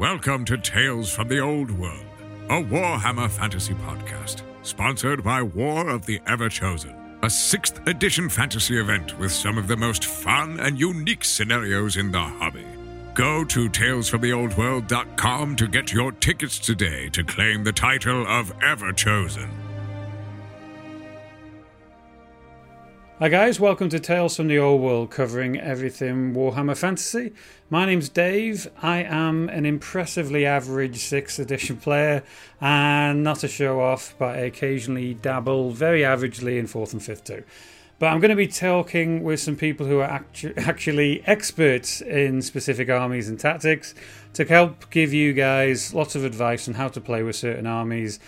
Welcome to Tales from the Old World, a Warhammer fantasy podcast, sponsored by War of the Ever Chosen, a 6th edition fantasy event with some of the most fun and unique scenarios in the hobby. Go to talesfromtheoldworld.com to get your tickets today to claim the title of Ever Chosen. Hi guys, welcome to Tales from the Old World, covering everything Warhammer Fantasy. My name's Dave. I am an impressively average 6th edition player, and not to show off, but I occasionally dabble very averagely in 4th and 5th too. But I'm going to be talking with some people who are actu- actually experts in specific armies and tactics to help give you guys lots of advice on how to play with certain armies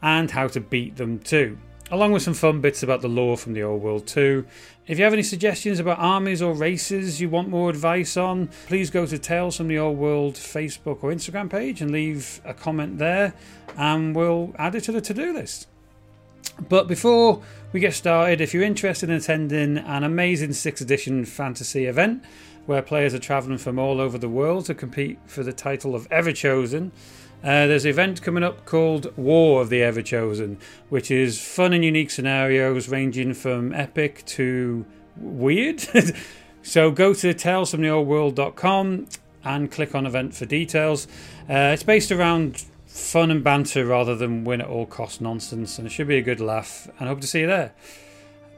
and how to beat them too along with some fun bits about the lore from the old world too. If you have any suggestions about armies or races you want more advice on, please go to Tales from the Old World Facebook or Instagram page and leave a comment there, and we'll add it to the to do list. But before we get started, if you're interested in attending an amazing 6th edition fantasy event where players are travelling from all over the world to compete for the title of Ever Chosen, uh, there's an event coming up called War of the Ever Chosen, which is fun and unique scenarios ranging from epic to weird. so go to talesfromtheoldworld.com and click on event for details. Uh, it's based around fun and banter rather than win at all cost nonsense, and it should be a good laugh. And hope to see you there.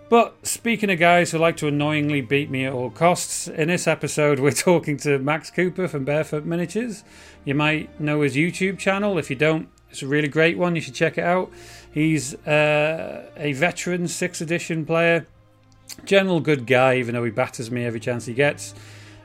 But speaking of guys who like to annoyingly beat me at all costs, in this episode we're talking to Max Cooper from Bearfoot Miniatures. You might know his YouTube channel. If you don't, it's a really great one. You should check it out. He's uh, a veteran 6th edition player, general good guy, even though he batters me every chance he gets.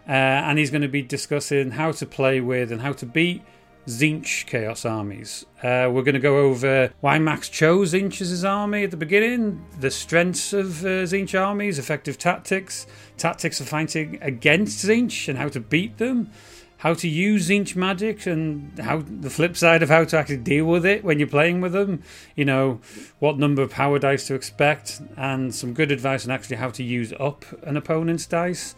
Uh, and he's going to be discussing how to play with and how to beat Tzeentch Chaos armies. Uh, we're going to go over why Max chose Tzeentch as his army at the beginning, the strengths of uh, Tzeentch armies, effective tactics, tactics of fighting against Tzeentch, and how to beat them, how to use Tzeentch magic and how the flip side of how to actually deal with it when you're playing with them. You know, what number of power dice to expect, and some good advice on actually how to use up an opponent's dice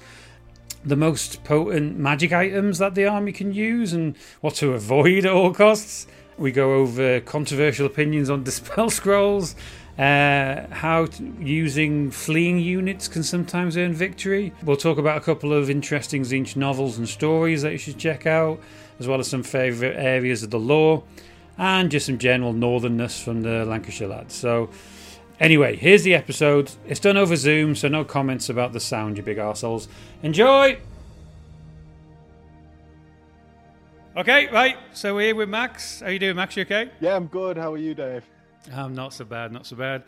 the most potent magic items that the army can use and what to avoid at all costs. We go over controversial opinions on dispel scrolls, uh, how to, using fleeing units can sometimes earn victory. We'll talk about a couple of interesting Tzeentch novels and stories that you should check out, as well as some favourite areas of the lore, and just some general northernness from the Lancashire lads. So, Anyway, here's the episode. It's done over Zoom, so no comments about the sound, you big arseholes. Enjoy! Okay, right. So we're here with Max. How you doing, Max? You okay? Yeah, I'm good. How are you, Dave? I'm not so bad, not so bad.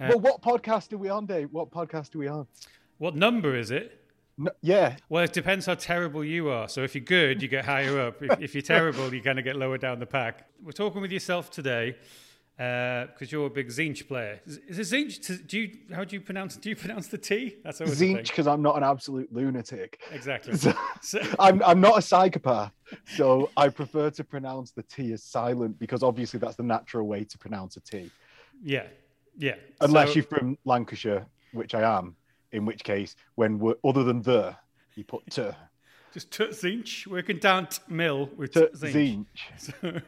Uh, well, what podcast are we on, Dave? What podcast are we on? What number is it? No, yeah. Well, it depends how terrible you are. So if you're good, you get higher up. If, if you're terrible, you kind of get lower down the pack. We're talking with yourself today because uh, you're a big Tzeentch player. Is, it Tzeentch? Do you how do you pronounce do you pronounce the T? That's always Tzeentch because I'm not an absolute lunatic. Exactly. So, so. I'm I'm not a psychopath, so I prefer to pronounce the T as silent because obviously that's the natural way to pronounce a T. Yeah, yeah. Unless so, you're from Lancashire, which I am, in which case when we're other than the, you put t. Just t Tzeentch, working down t mill with t Tzeentch. So,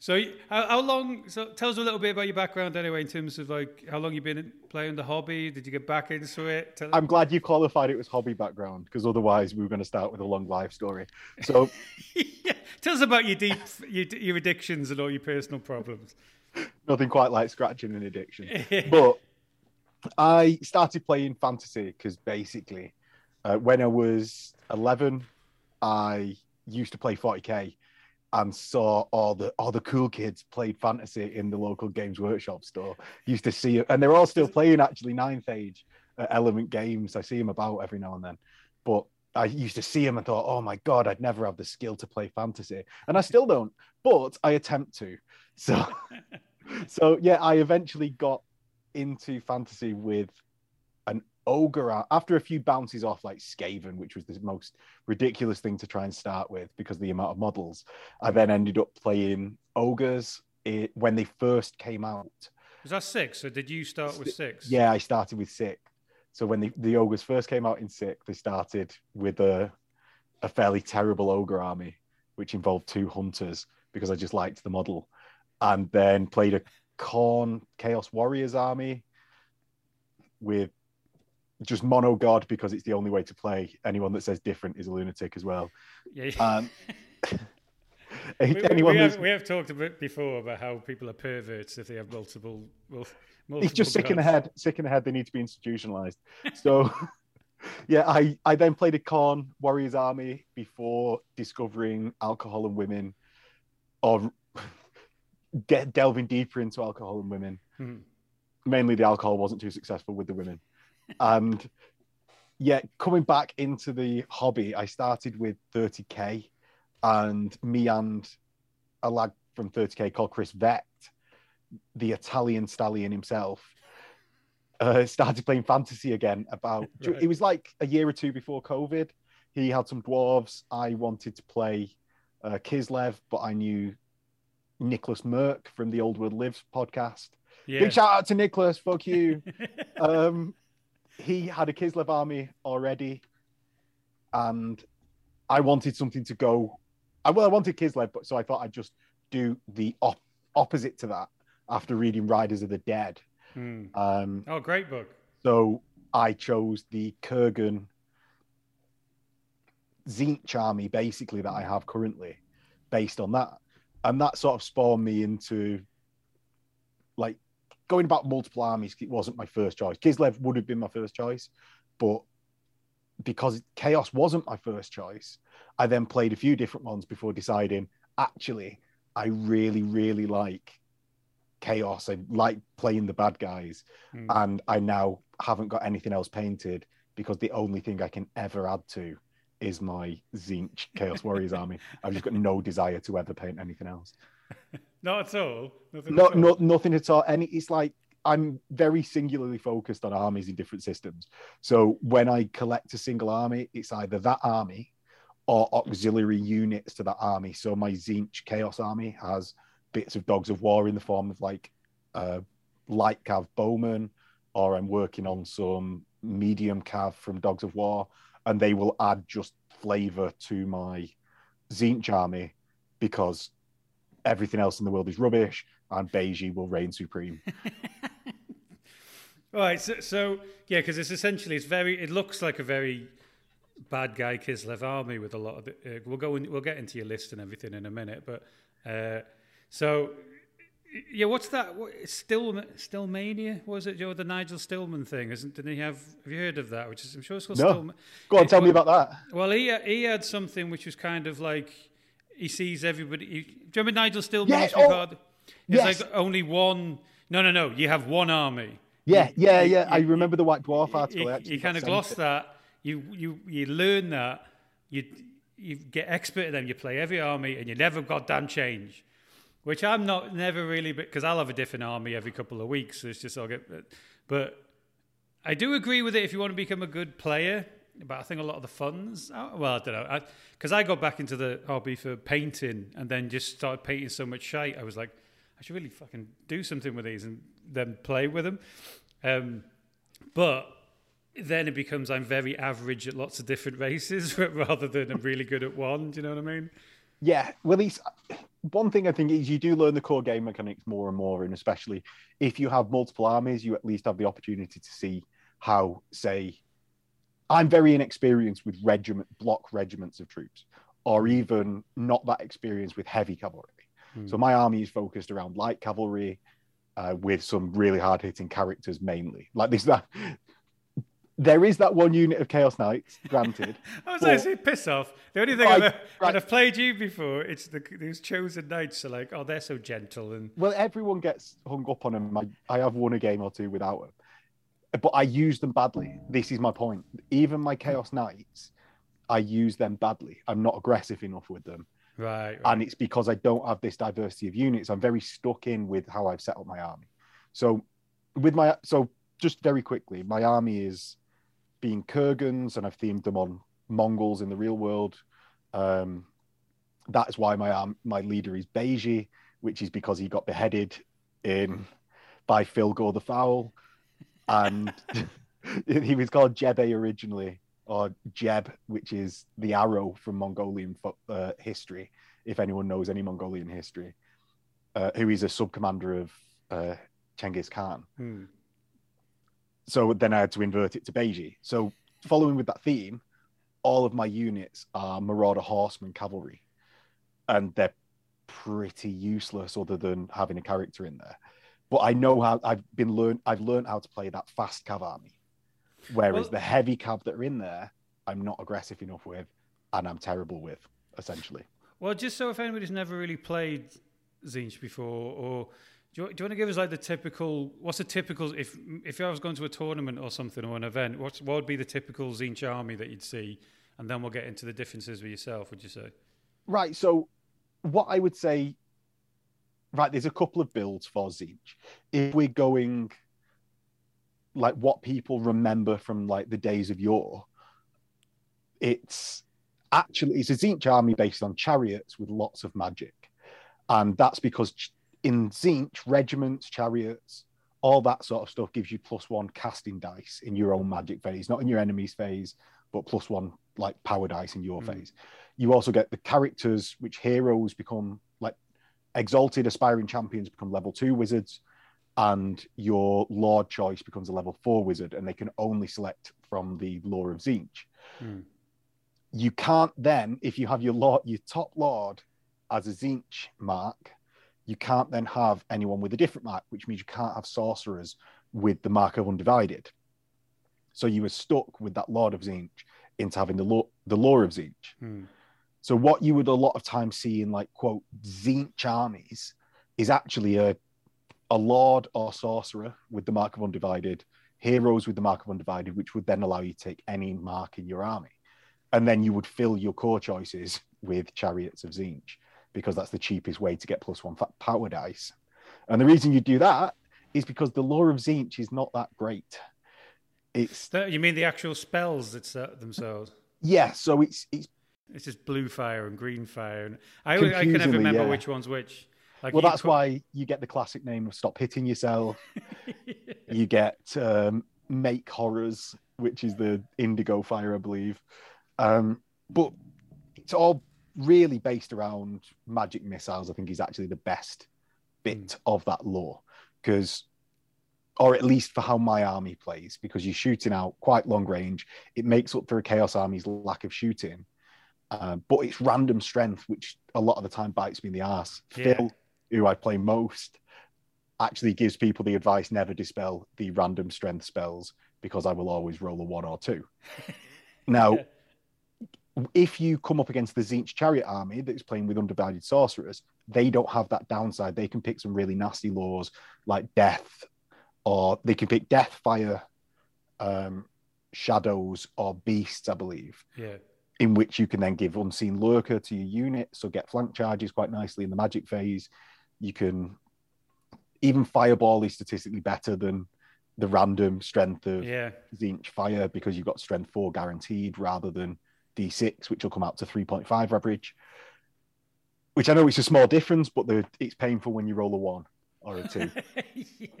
so how, how, long? So tell us a little bit about your background anyway, in terms of like how long you've been playing the hobby. Did you get back into it? Tell I'm glad you qualified it was hobby background because otherwise we were going to start with a long life story. So yeah. tell us about your deep your, your addictions and all your personal problems. Nothing quite like scratching an addiction, but I started playing fantasy because basically, uh, when I was 11, I used to play 40k and saw all the all the cool kids played fantasy in the local Games Workshop store. Used to see and they're all still playing actually ninth age uh, Element Games. I see them about every now and then, but I used to see them and thought, oh my god, I'd never have the skill to play fantasy, and I still don't, but I attempt to. So, so yeah, I eventually got into fantasy with ogre after a few bounces off like Skaven, which was the most ridiculous thing to try and start with because of the amount of models. I hmm. then ended up playing ogres it, when they first came out. Was that six? So did you start with six? Yeah, I started with six. So when the, the ogres first came out in six, they started with a a fairly terrible ogre army which involved two hunters because I just liked the model, and then played a Khorne Chaos Warriors army with just mono god because it's the only way to play. Anyone that says different is a lunatic as well. Yeah. Um, we, we, we, have, we have talked a bit before about how people are perverts if they have multiple. mul- multiple it's just sick in the head. Sick in the head. They need to be institutionalized. So, yeah, I I then played a Khorne Warriors Army before discovering alcohol and women, or de- delving deeper into alcohol and women. Hmm. Mainly, the alcohol wasn't too successful with the women, and yeah, coming back into the hobby, I started with 30k, and me and a lad from 30k called Chris Vect, the Italian stallion himself, uh, started playing fantasy again. About Right. it was like a year or two before COVID. He had some dwarves. I wanted to play uh, Kislev, but I knew Nicholas Merck from the Old World Lives podcast. Yeah. Big shout out to Nicholas. Fuck you. um, he had a Kislev army already, and I wanted something to go. I well, I wanted Kislev, but so I thought I'd just do the op- opposite to that after reading Riders of the Dead. Hmm. Um, Oh, great book. so I chose the Kurgan Tzeentch army, basically that I have currently, based on that, and that sort of spawned me into like going about multiple armies. It wasn't my first choice. Kislev would have been my first choice, but because Chaos wasn't my first choice, I then played a few different ones before deciding actually I really really like Chaos. I like playing the bad guys Hmm. and I now haven't got anything else painted because the only thing I can ever add to is my Tzeentch Chaos Warriors army. I've just got no desire to ever paint anything else. Not at all. Nothing No, at all. no, nothing at all. Any, it's like I'm very singularly focused on armies in different systems. So when I collect a single army, it's either that army or auxiliary units to that army. So my Tzeentch Chaos army has bits of Dogs of War in the form of like uh, light cav bowman, or I'm working on some medium cav from Dogs of War, and they will add just flavor to my Tzeentch army because everything else in the world is rubbish and Beiji will reign supreme. Right. So, so yeah, because it's essentially it's very. It looks like a very bad guy Kislev army with a lot of. The, uh, we'll go. In, we'll get into your list and everything in a minute, but uh, so yeah, what's that? What, Still, Stillmania was it? Joe, the Nigel Stillman thing, isn't? Didn't he have? Have you heard of that? Which is, I'm sure it's called No. Stillman. Go on, It- tell me well- about that. Well, he he had something which was kind of like he sees everybody. He, do you remember Nigel Stillman? Yeah, oh, yes. like only one. No, no, no. You have one army. Yeah, yeah, you- yeah. I you- remember the White Dwarf article. You, actually you kind of gloss that. You you you learn that. You you get expert at them. You play every army, and you never goddamn change. Which I'm not never really, because I'll have a different army every couple of weeks. So it's just I'll get. But I do agree with it if you want to become a good player. But I think a lot of the funds, oh, well, I don't know, because I, got back into the hobby for painting and then just started painting so much shite. I was like, I should really fucking do something with these and then play with them. Um, but then it becomes I'm very average at lots of different races rather than I'm really good at one. Do you know what I mean? Yeah, well, these one thing I think is you do learn the core game mechanics more and more, and especially if you have multiple armies, you at least have the opportunity to see how, say, I'm very inexperienced with regiment block regiments of troops, or even not that experienced with heavy cavalry. So my army is focused around light cavalry, uh, with some really hard hitting characters mainly. Like this, that there is that one unit of Chaos Knights, granted. I was going to say piss off. The only thing Right, I've, right. I've played you before, it's the these chosen knights are like, oh, they're so gentle and Well, everyone gets hung up on them. I, I have won a game or two without them, but I use them badly. This is my point. Even my Chaos Knights, I use them badly. I'm not aggressive enough with them, right. right. and it's because I don't have this diversity of units. I'm very stuck in with how I've set up my army. So, with my so just very quickly, my army is being Kurgans, and I've themed them on Mongols in the real world. Um, that is why my arm, my leader is Beiji, which is because he got beheaded in by Phil Gore the Foul, and he was called Jebe originally, or Jeb, which is the arrow from Mongolian uh, history, if anyone knows any Mongolian history, uh, who is a sub commander of uh, Genghis Khan. Hmm. So then I had to invert it to Beiji. So following with that theme, all of my units are Marauder Horsemen cavalry, and they're pretty useless other than having a character in there. But I know how I've been learned. I've learned how to play that fast cav army, whereas Well- the heavy cav that are in there, I'm not aggressive enough with, and I'm terrible with. Essentially, Well, just so if anybody's never really played Tzeentch before, or do you, do you want to give us like the typical? What's a typical if if I was going to a tournament or something or an event? What's what would be the typical Tzeentch army that you'd see? And then we'll get into the differences with yourself. Would you say? right. So what I would say, right, there's a couple of builds for Tzeentch. If we're going like what people remember from like the days of yore, it's actually it's a Tzeentch army based on chariots with lots of magic, and that's because in Tzeentch regiments, chariots, all that sort of stuff gives you plus one casting dice in your own magic phase, not in your enemy's phase, but plus one like power dice in your Mm. phase. You also get the characters which heroes become exalted aspiring champions become level two wizards and your lord choice becomes a level four wizard and they can only select from the lore of Tzeentch. Hmm. You can't then, if you have your lord, your top lord as a Tzeentch mark, you can't then have anyone with a different mark, which means you can't have sorcerers with the mark of undivided. So you were stuck with that lord of Tzeentch into having the law the lore of Tzeentch. Hmm. So what you would a lot of times see in like quote Tzeentch armies is actually a a lord or sorcerer with the mark of undivided, heroes with the mark of undivided, which would then allow you to take any mark in your army, and then you would fill your core choices with chariots of Tzeentch because that's the cheapest way to get plus one power dice. And the reason you do that is because the lore of Tzeentch is not that great. It's you mean the actual spells uh, themselves? yeah, so it's it's It's just blue fire and green fire, and I, I can never remember yeah. which one's which. Like well, that's put- why you get the classic name of stop hitting yourself. you get um, make horrors, which is the indigo fire, I believe. Um, but it's all really based around magic missiles. I think is actually the best bit of that lore because, or at least for how my army plays, because you're shooting out quite long range. It makes up for a chaos army's lack of shooting. Um, but it's random strength, which a lot of the time bites me in the ass. Yeah. Phil, who I play most, actually gives people the advice never dispel the random strength spells because I will always roll a one or two. Now, if you come up against the Tzeentch chariot army that's playing with undivided sorcerers, they don't have that downside. They can pick some really nasty lores like death, or they can pick death, fire, um, shadows, or beasts, I believe yeah, in which you can then give unseen lurker to your unit, so get flank charges quite nicely in the magic phase. You can even fireball is statistically better than the random strength of yeah, Tzeentch fire because you've got strength four guaranteed rather than D6, which will come out to 3.5 average. Which I know it's a small difference, but the, it's painful when you roll a one or a two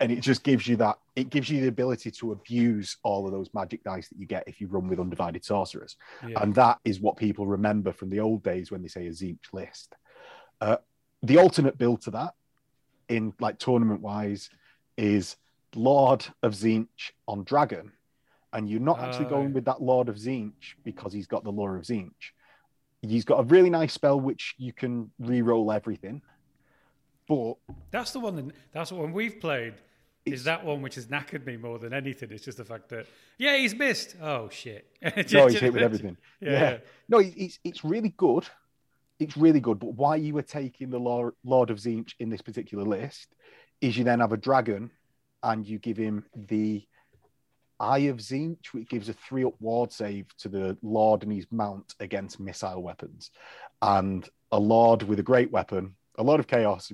and it just gives you that it gives you the ability to abuse all of those magic dice that you get if you run with undivided sorcerers. Yeah. and that is what people remember from the old days when they say a Tzeentch list. Uh, the alternate build to that in like tournament wise is lord of Tzeentch on dragon. And you're not actually Oh, going with that lord of Tzeentch because he's got the lore of Tzeentch he's got a really nice spell which you can re-roll everything but That's the one. That, that's the one we've played. Is that one which has knackered me more than anything? It's just the fact that yeah, he's missed. Oh shit! no, he's hit with everything. Yeah, Yeah. No, it's it's really good. It's really good. But why you were taking the Lord, of Tzeentch in this particular list is you then have a dragon and you give him the Eye of Tzeentch, which gives a three up ward save to the Lord and his mount against missile weapons. And a Lord with a great weapon, a Lord of Chaos,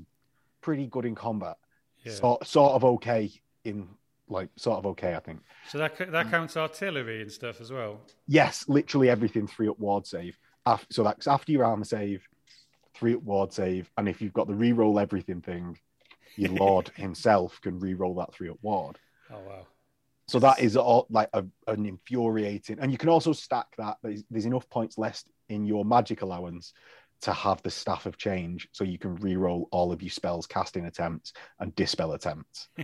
pretty good in combat. Yeah. Sort, sort of okay in like sort of okay, I think. So that that counts artillery and stuff as well. Yes, literally everything three up ward save. Af- So that's after your armor save, three up ward save, and if you've got the re-roll everything thing, your lord himself can re-roll that three up ward. Oh wow. So that is all like a, an infuriating, and you can also stack that. There's, there's enough points left in your magic allowance to have the staff of change so you can re-roll all of your spells casting attempts and dispel attempts.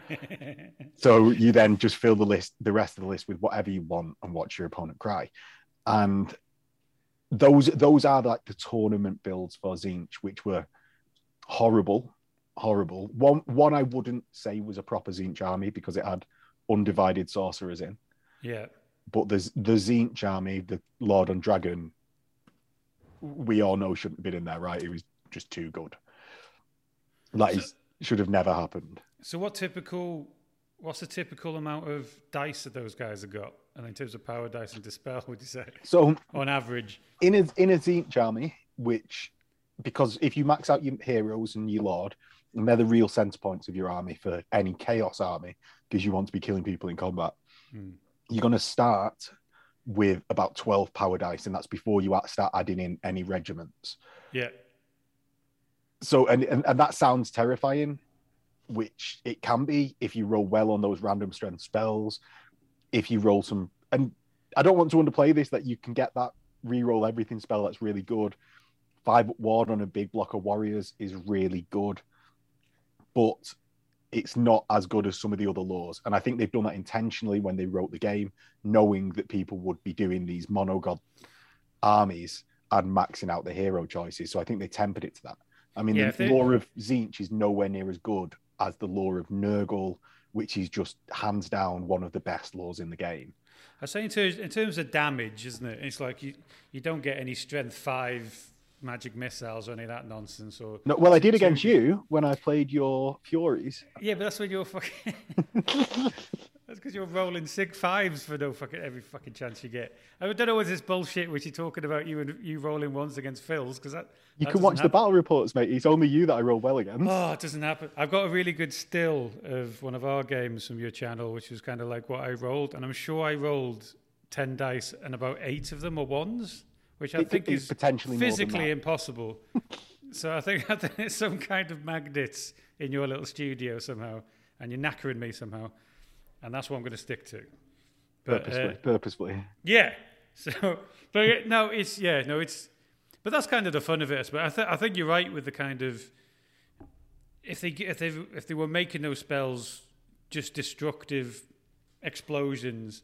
So you then just fill the list the rest of the list with whatever you want and watch your opponent cry. And those those are like the tournament builds for tzeentch which were horrible horrible. One one i wouldn't say was a proper tzeentch army because it had undivided sorcerers in. Yeah. But there's the tzeentch army the lord and dragon we all know shouldn't have been in there, right? It was just too good. Like so, should have never happened. So what typical what's the typical amount of dice that those guys have got? And in terms of power dice and dispel, would you say? So on average. In a in a Tzeentch army, which because if you max out your heroes and your lord, and they're the real center points of your army for any chaos army, because you want to be killing people in combat. Hmm. You're gonna start with about 12 power dice, and that's before you start adding in any regiments. Yeah. So, and, and, and that sounds terrifying, which it can be if you roll well on those random strength spells. If you roll some, and I don't want to underplay this, that you can get that re-roll everything spell that's really good. Five ward on a big block of warriors is really good. But it's not as good as some of the other lores. And I think they've done that intentionally when they wrote the game, knowing that people would be doing these monogod armies and maxing out the hero choices. So I think they tempered it to that. I mean, yeah, the they... lore of Tzeentch is nowhere near as good as the lore of Nurgle, which is just hands down one of the best lores in the game. I say in terms, in terms of damage, isn't it? It's like you, you don't get any strength five magic missiles or any of that nonsense. Or no, well, I did against you when I played your Furies. Yeah, but that's when you're fucking. that's because you're rolling six fives for no fucking every fucking chance you get. I don't know what this bullshit which you're talking about you and you rolling ones against Phil's because that. You that can watch happen. the battle reports, mate. It's only you that I roll well against. Oh, it doesn't happen. I've got a really good still of one of our games from your channel, which was kind of like what I rolled, and I'm sure I rolled ten dice and about eight of them are ones which I it, think is potentially physically impossible. so I think, I think it's some kind of magnets in your little studio somehow, and you're knackering me somehow, and that's what I'm going to stick to. But, purposefully, uh, purposefully. Yeah. So, but no, it's yeah, no, it's. But that's kind of the fun of it. But I, th- I think you're right with the kind of if they if they if they were making those spells just destructive explosions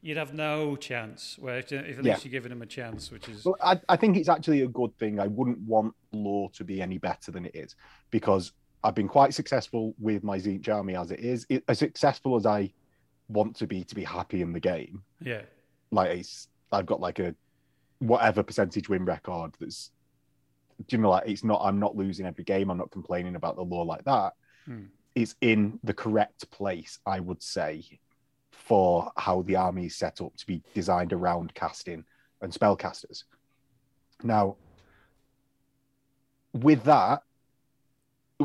you'd have no chance. Where if at least yeah. you're giving them a chance, which is. Well, I, I think it's actually a good thing. I wouldn't want lore to be any better than it is because I've been quite successful with my Tzeentch army as it is. It, as successful as I want to be to be happy in the game. Yeah. Like it's, I've got like a whatever percentage win record that's. Do you know like it's not? I'm not losing every game. I'm not complaining about the lore like that. Hmm. It's in the correct place, I would say, for how the army is set up to be designed around casting and spellcasters. Now, with that,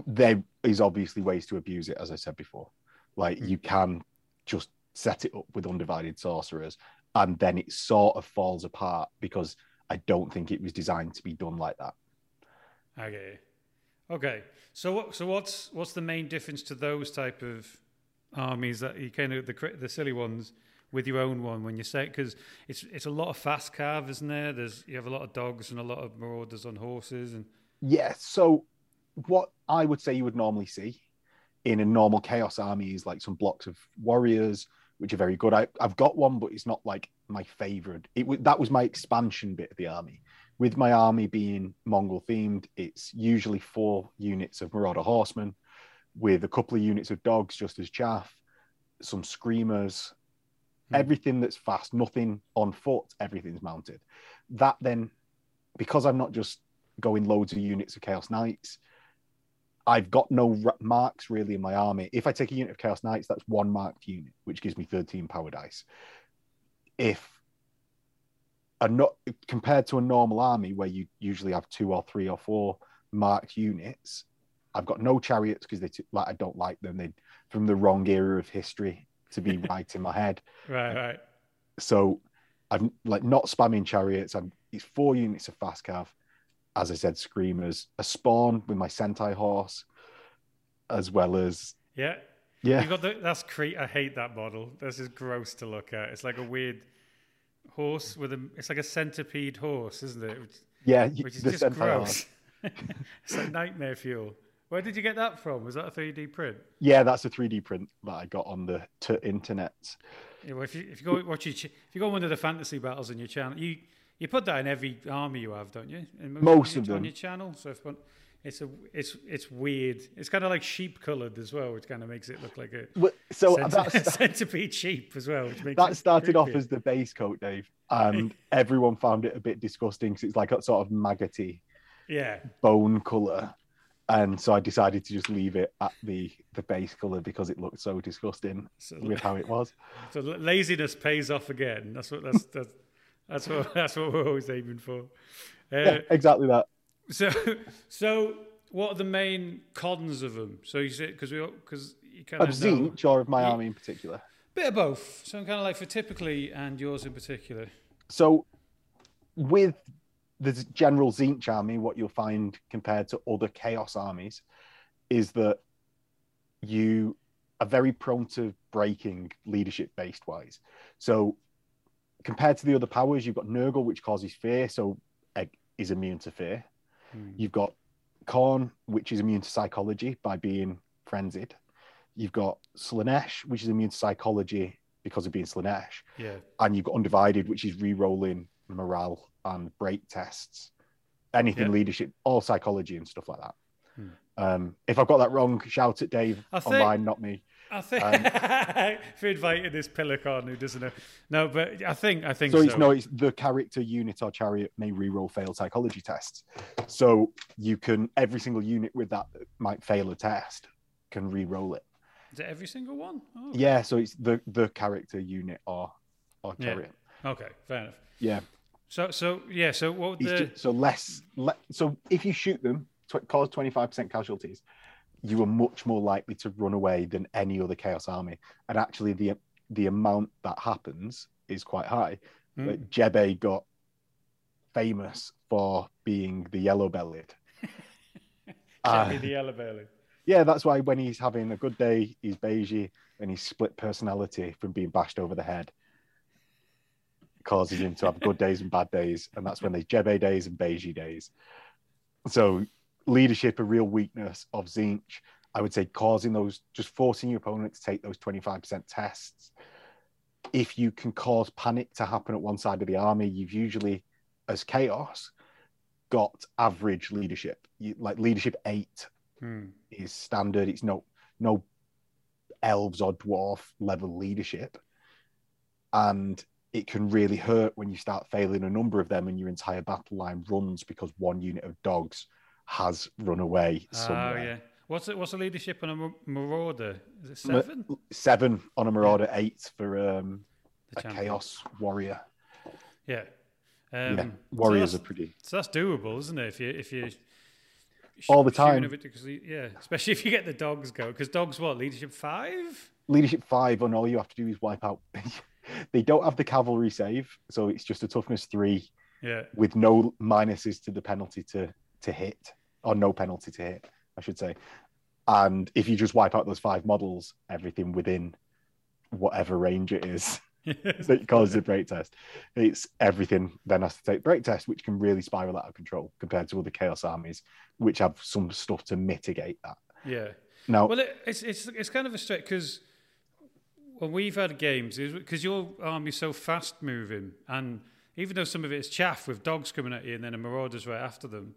there is obviously ways to abuse it, as I said before. Like mm. you can just set it up with undivided sorcerers, and then it sort of falls apart because I don't think it was designed to be done like that. Okay, okay. So, so what's what's the main difference to those type of armies that you kind of the the silly ones with your own one when you say because it's it's a lot of fast carve, isn't there? There's you have a lot of dogs and a lot of marauders on horses and yeah. So what I would say you would normally see in a normal chaos army is like some blocks of warriors, which are very good. I, I've got one, but it's not like my favorite. It that was my expansion bit of the army. With my army being Mongol themed, it's usually four units of marauder horsemen with a couple of units of dogs just as chaff, some screamers, hmm. everything that's fast, nothing on foot, everything's mounted. That then, because I'm not just going loads of units of Chaos Knights, I've got no marks really in my army. If I take a unit of Chaos Knights, that's one marked unit, which gives me 13 power dice. If a not compared to a normal army where you usually have two or three or four marked units, I've got no chariots because they t- like I don't like them. They from the wrong era of history to be right in my head. Right, right. So I'm like not spamming chariots. I'm it's four units of fast cav, as I said, screamers, a spawn with my Sentai horse, as well as yeah, yeah. You got the, that's cre- I hate that model. This is gross to look at. It's like a weird horse with a. It's like a centipede horse, isn't it? Yeah, which is just gross. it's like nightmare fuel. Where did you get that from? Was that a 3D print? Yeah, that's a 3D print that I got on the t- internet. Yeah, well, if you if you go watch your, ch- if you go on one of the fantasy battles on your channel, you you put that in every army you have, don't you? In Most of your, on your channel. So if it's a it's it's weird. It's kind of like sheep coloured as well, which kind of makes it look like a Well, So centi- that's, centipede sheep as well. Which makes that started off as the base coat, Dave, and everyone found it a bit disgusting because it's like a sort of maggoty yeah. bone color. And so I decided to just leave it at the the base color because it looked so disgusting So, with how it was. so laziness pays off again. That's what that's that's that's what that's what we're always aiming for. Uh, Yeah, exactly that. So, so what are the main cons of them? So you said because we because you kind Of Tzeentch or of my Ye- army in particular. bit of both. So I'm kind of like for typically and yours in particular. So, with the general Tzeentch army, what you'll find compared to other Chaos armies is that you are very prone to breaking leadership based wise. So, compared to the other powers, you've got Nurgle, which causes fear, so is immune to fear. Hmm. You've got Khorne, which is immune to psychology by being frenzied. You've got Slaanesh, which is immune to psychology because of being Slaanesh Yeah, and you've got undivided, which is re-rolling morale and break tests, anything Yeah. leadership, all psychology and stuff like that. Hmm. Um, if I've got that wrong, shout at Dave I think- online, not me. I think Um, if you invited this pelican who doesn't know, no, but I think I think so. So it's no, it's the character unit or chariot may re-roll failed psychology tests. So you can every single unit with that might fail a test can re-roll it. Is it every single one? Oh, Yeah, so it's the the character unit or or Yeah. chariot. Okay, fair enough. Yeah. So so yeah. So what would the so less, le- so if you shoot them, tw- cause twenty five percent casualties, you are much more likely to run away than any other chaos army. And actually, the the amount that happens is quite high. Hmm. Like, Jebe got famous for being the yellow bellied. Jimmy the yellow belly? yeah, that's why when he's having a good day, he's beigey, and he's split personality from being bashed over the head. Causes him to have good days and bad days, and that's when there's Jebe days and beigey days. So, leadership, a real weakness of Tzeentch, I would say, causing those, just forcing your opponent to take those 25% tests. If you can cause panic to happen at one side of the army, you've usually, as chaos, got average leadership. You, like leadership eight Hmm. is standard. It's no no elves or dwarf level leadership, and it can really hurt when you start failing a number of them and your entire battle line runs because one unit of dogs has run away Oh somewhere. yeah. What's it? What's the leadership on a marauder? Is it seven? Seven on a marauder, eight for um, The a chaos warrior. Yeah. Um, yeah, so warriors are pretty So that's doable, isn't it? If you if you All the time. it, yeah, especially if you get the dogs go, because dogs what leadership five? leadership five, and all you have to do is wipe out. they don't have the cavalry save, so it's just a toughness three Yeah, with no minuses to the penalty to to hit or no penalty to hit, I should say. And if you just wipe out those five models, everything within whatever range it is that causes a break test, it's everything then has to take break test, which can really spiral out of control compared to other chaos armies, which have some stuff to mitigate that. yeah. Now, Well, it, it's it's it's kind of a straight because when we've had games, because your army's so fast moving, and even though some of it is chaff with dogs coming at you and then a marauders right after them,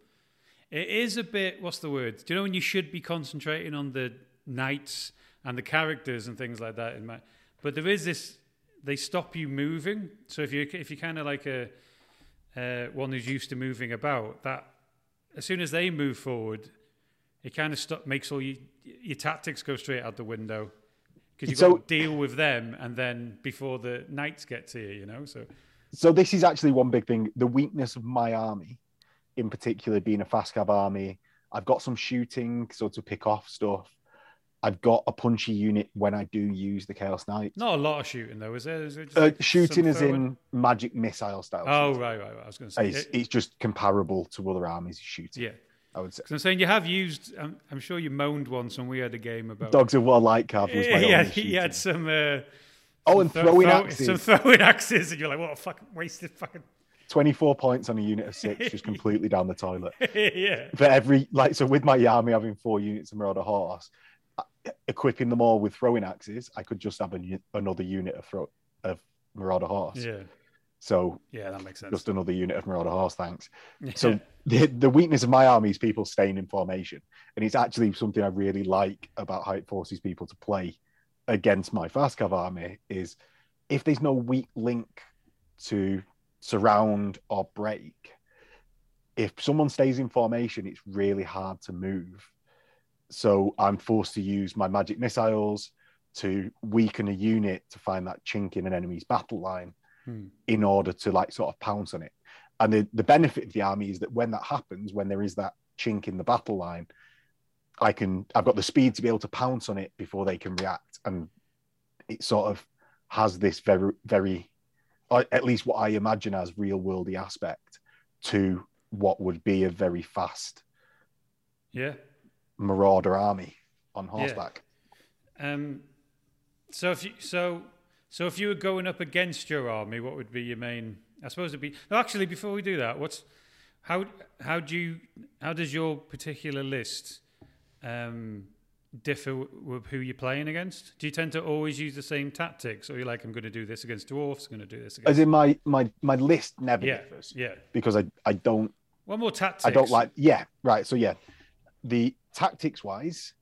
it is a bit. What's the word? Do you know when you should be concentrating on the knights and the characters and things like that? In my, but there is this. They stop you moving. So if you if you're kind of like a uh, one who's used to moving about, that as soon as they move forward, it kind of makes all you, your tactics go straight out the window because you've So- got to deal with them and then before the knights get to you, you know. So so this is actually one big thing. The weakness of my army, in particular, being a fast cab army, I've got some shooting, so to pick off stuff. I've got a punchy unit when I do use the Chaos Knight. not a lot of shooting though, is there? Is there Uh, shooting is in magic missile style. Oh shooting. right, right, right. I was going to say. It's, it- it's just comparable to other armies shooting. yeah, I would say. because I'm saying you have used. I'm, I'm sure you moaned once when we had a game about. Dogs of War Light Cav was my he, had, he had some. Uh, Oh, and throw- throwing throw- axes. Some throwing axes, and you're like, what a fucking wasted fucking. 24 points on a unit of six, just completely down the toilet. yeah. For every, like, so with my army having four units of Marauder Horse, uh, equipping them all with throwing axes, I could just have a, another unit of throw of Marauder Horse. Yeah. So Yeah, that makes sense. just another unit of Marauder Horse, thanks. So the, the weakness of my army is people staying in formation. And it's actually something I really like about how it forces people to play against my fast cav army is if there's no weak link to surround or break, if someone stays in formation, it's really hard to move. So I'm forced to use my magic missiles to weaken a unit to find that chink in an enemy's battle line Hmm. in order to like sort of pounce on it. And the, the benefit of the army is that when that happens, when there is that chink in the battle line, I can I've got the speed to be able to pounce on it before they can react. And it sort of has this very, very at least what I imagine as real worldy aspect to what would be a very fast Yeah. marauder army on horseback. Um, so if you so so if you were going up against your army, what would be your main? I suppose it'd be. No, actually, before we do that, what's how how do you how does your particular list um, differ w- with who you're playing against? Do you tend to always use the same tactics, or you're like, I'm going to do this against dwarfs, I'm going to do this As against in my my my list never yeah differs yeah. because I I don't One more tactics. I don't like. Yeah, right. So yeah, the tactics wise,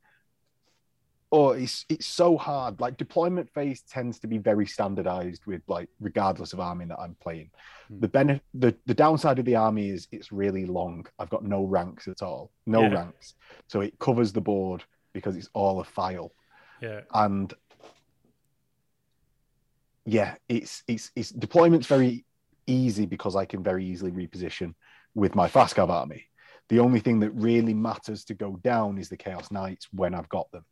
oh, it's it's so hard. Like deployment phase tends to be very standardized with like regardless of army that I'm playing. Hmm. The benefit, the the downside of the army is it's really long. I've got no ranks at all, no Yeah. ranks. So it covers the board because it's all a file Yeah and yeah it's it's it's deployment's very easy because i can very easily reposition with my fast cav army the only thing that really matters to go down is the chaos knights when i've got them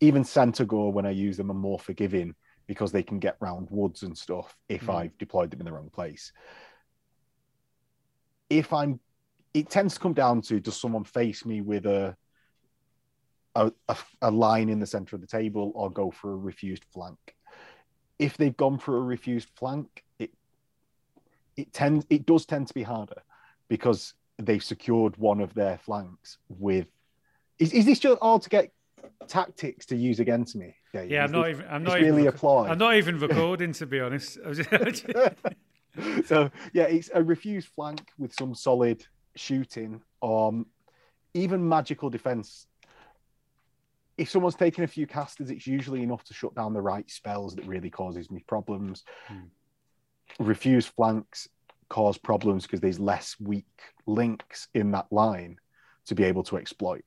even Centaur, when i use them are more forgiving because they can get round woods and stuff if Mm. i've deployed them in the wrong place if i'm it tends to come down to does someone face me with a a, a, a line in the center of the table or go for a refused flank. If they've gone for a refused flank, it it tends it does tend to be harder because they've secured one of their flanks with. Is, is this just all to get tactics to use against me? Dave? yeah. I'm not even. I'm not even. really a reco- I'm not even recording to be honest. I was just- so yeah, it's a refused flank with some solid shooting, or even magical defense. If someone's taking a few casters, it's usually enough to shut down the right spells that really causes me problems. Hmm. Refused flanks cause problems because there's less weak links in that line to be able to exploit.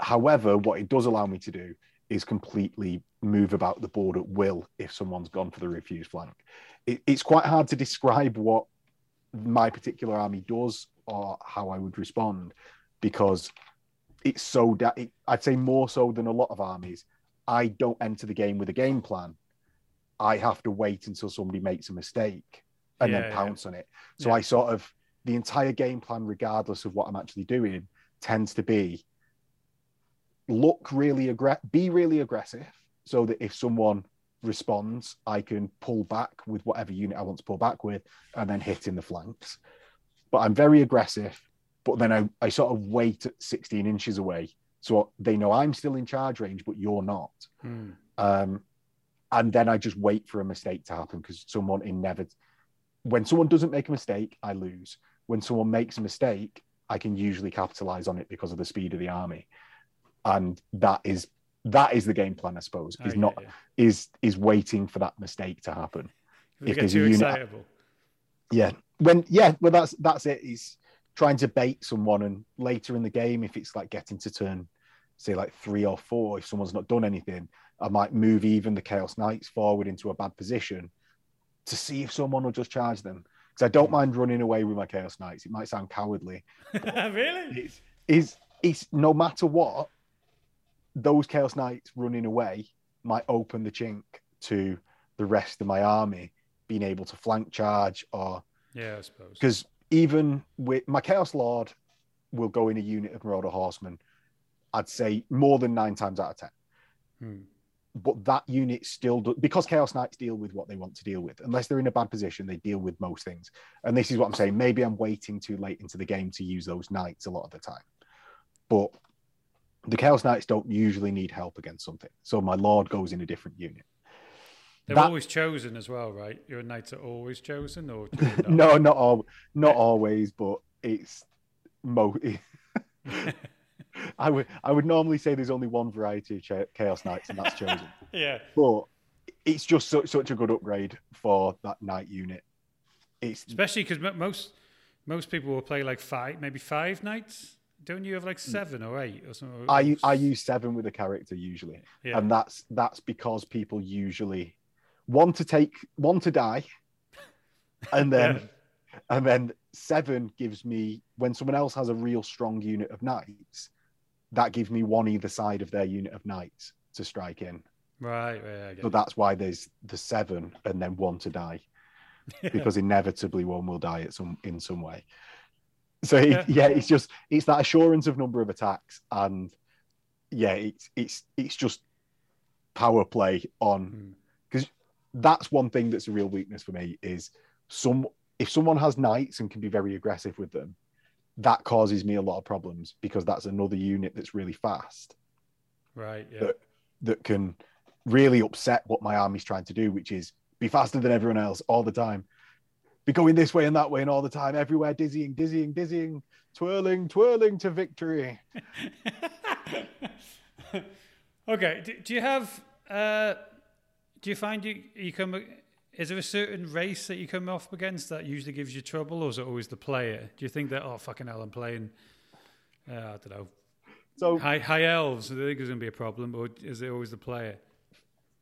However, what it does allow me to do is completely move about the board at will if someone's gone for the refused flank. It, it's quite hard to describe what my particular army does or how I would respond because it's so da- it, I'd say more so than a lot of armies. I don't enter the game with a game plan. I have to wait until somebody makes a mistake and Yeah, then yeah. pounce on it. So Yeah. I sort of the entire game plan, regardless of what I'm actually doing, tends to be look really aggressive, be really aggressive, so that if someone responds, I can pull back with whatever unit I want to pull back with, and then hit in the flanks. But I'm very aggressive, but then I, I sort of wait at 16 inches away, so they know I'm still in charge range, but you're not. Hmm. Um, and then I just wait for a mistake to happen because someone inevitably, when someone doesn't make a mistake, I lose. When someone makes a mistake, I can usually capitalize on it because of the speed of the army, and that is that is the game plan, I suppose. Oh, Is yeah, not yeah. is is waiting for that mistake to happen. If if get there's a unit- excitable. Yeah, when yeah, well that's that's it. He's trying to bait someone, and later in the game, if it's like getting to turn, say like three or four, if someone's not done anything, I might move even the Chaos Knights forward into a bad position to see if someone will just charge them. Because I don't hmm. mind running away with my Chaos Knights. It might sound cowardly. really? It's is it's no matter what, those Chaos Knights running away might open the chink to the rest of my army being able to flank charge or Yeah, I suppose. because even with my Chaos Lord will go in a unit of Marauder Horsemen, I'd say more than nine times out of ten. Hmm. but that unit still do, because Chaos Knights deal with what they want to deal with. Unless they're in a bad position, they deal with most things. And this is what I'm saying. Maybe I'm waiting too late into the game to use those knights a lot of the time. But the Chaos Knights don't usually need help against something. So my Lord goes in a different unit. They're That- always chosen as well, right? Your knights are always chosen, or not? no, not all, not always, but it's mo. I would I would normally say there's only one variety of cha- Chaos Knights, and that's chosen. yeah, but it's just such, such a good upgrade for that knight unit. It's especially because most most people will play like five, maybe five knights. Don't you have like seven or eight or something? I I use seven with a character usually, Yeah. and that's that's because people usually want to take one to die, and then Yeah. and then seven gives me when someone else has a real strong unit of knights, that gives me one either side of their unit of knights to strike in. right, right, So that's why there's the seven and then one to die, because inevitably one will die at some in some way. So it, Yeah. yeah, it's just it's that assurance of number of attacks, and yeah, it's it's it's just power play on Hmm. because that's one thing that's a real weakness for me is some if someone has knights and can be very aggressive with them, that causes me a lot of problems because that's another unit that's really fast right, yeah. that that can really upset what my army's trying to do, which is be faster than everyone else all the time. Be going this way and that way and all the time, everywhere, dizzying, dizzying, dizzying, twirling, twirling to victory. okay. Do, do you have? Uh, do you find you you come? Is there a certain race that you come off against that usually gives you trouble, or is it always the player? Do you think that oh fucking hell, I'm playing? Uh, I don't know. So High high elves. You think there's going to be a problem, or is it always the player?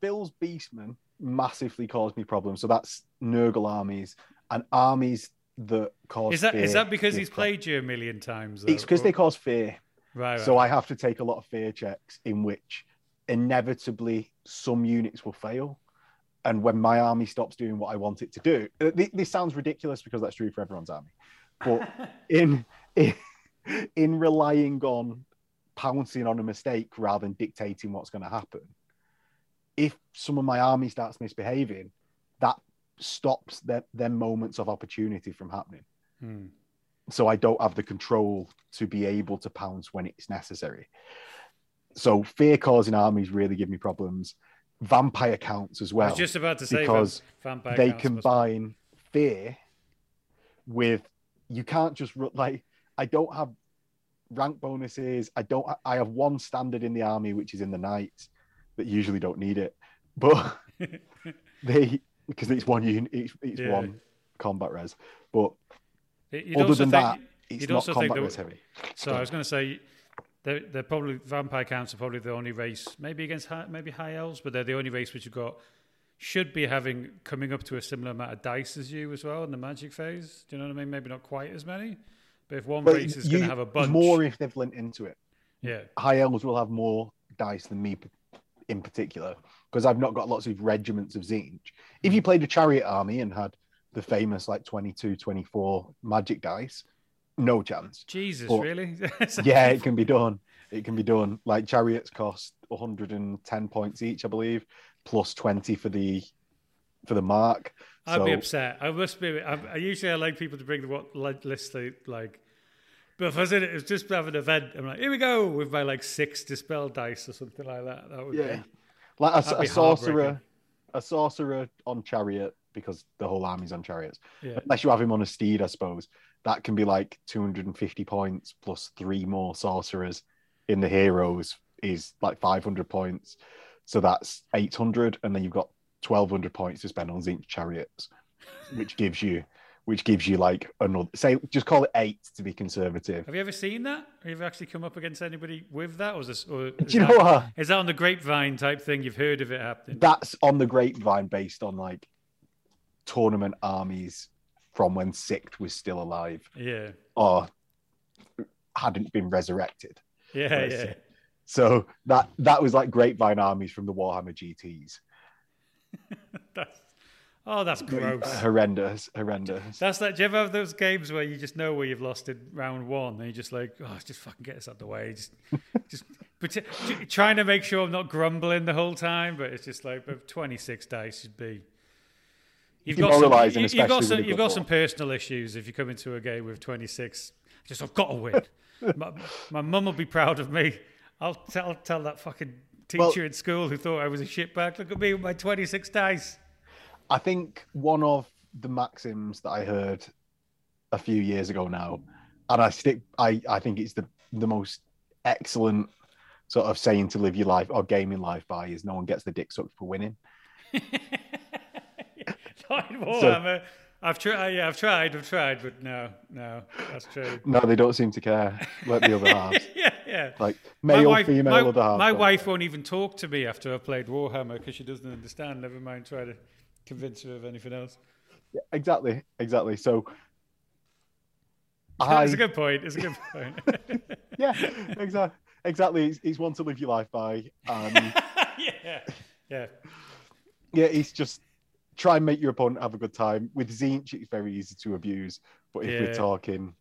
Bill's Beastman massively caused me problems. So that's Nurgle armies and armies that cause Is that is that because he's played you a million times? Though? It's because they cause fear. right, right. So I have to take a lot of fear checks in which inevitably some units will fail. And when my army stops doing what I want it to do, uh, this sounds ridiculous because that's true for everyone's army. But in, in in relying on pouncing on a mistake rather than dictating what's going to happen, if some of my army starts misbehaving, that stops their, their moments of opportunity from happening Hmm. so I don't have the control to be able to pounce when it's necessary. So fear causing armies really give me problems. Vampire counts as I well was just about to say because vampire they combine fear with you can't just like I don't have rank bonuses. I don't. I have one standard in the army which is in the knights that usually don't need it, but they because it's one unit, it's, it's Yeah. one combat res. But other than think- that, it's not combat that- res heavy. So I was going to say, they're, they're probably vampire counts are probably the only race, maybe against high, maybe high elves, but they're the only race which you've got should be having coming up to a similar amount of dice as you as well in the magic phase. Do you know what I mean? Maybe not quite as many, but if one But race is going to have a bunch, more if they've lent into it. yeah, High elves will have more dice than me in particular because I've not got lots of regiments of Tzeentch. If mm. you played a chariot army and had the famous like 22, 24 magic dice, no chance. Jesus, But- really? yeah, it can be done. It can be done. Like chariots cost 110 points each, I believe, plus 20 for the for the mark. I'd be upset. I must be. I, I usually I like people to bring the what list they like. But if I in it, was just to have an event. I'm like, here we go with my like six dispel dice or something like that. That would Yeah. be. Like a, a sorcerer, a sorcerer on chariot because the whole army's on chariots. Yeah. Unless you have him on a steed, I suppose that can be like 250 points plus three more sorcerers in the heroes is like 500 points. So that's 800, and then you've got 1200 points to spend on Tzeentch chariots, which gives you, which gives you like another. Say, just call it eight to be conservative. Have you ever seen that? Have you ever actually come up against anybody with that? Or is, this, or is, Do you know that, what? is that on the grapevine type thing? You've heard of it happening? That's on the grapevine based on like tournament armies from when Sict was still alive yeah. or hadn't been resurrected. Yeah, yeah. So that that was like grapevine armies from the Warhammer GTs. That's, oh, that's gross. Horrendous, horrendous. That's that. Do you ever have those games where you just know where you've lost in round one, and you're just like, oh, just fucking get us out the way. Just, just trying to make sure I'm not grumbling the whole time. But it's just like, but 26 dice should be. You've got some, you- you've got some, you've got some personal issues if you come into a game with 26. Just I've got to win. my my mum will be proud of me. I'll tell tell that fucking teacher Well- in school who thought I was a shitbag. Look at me with my 26 dice. I think one of the maxims that I heard a few years ago now, and I stick. I I think it's the the most excellent sort of saying to live your life or gaming life by is no one gets the dick sucked for winning. Warhammer. I've tried. Yeah, I've tried. I've tried, but no, no, that's true. No, they don't seem to care. Like the other halves, yeah, yeah. like male, wife, female, my, other half. my wife won't even talk to me after I've played Warhammer because she doesn't understand. Never mind try to convince her of anything else. Yeah, exactly, exactly. So. That's a good point. It's a good point. yeah, exactly, exactly. It's, it's one to live your life by. Um, yeah, yeah. yeah, it's just try and make your opponent have a good time. With Tzeentch, it's very easy to abuse. But if Yeah. we're talking,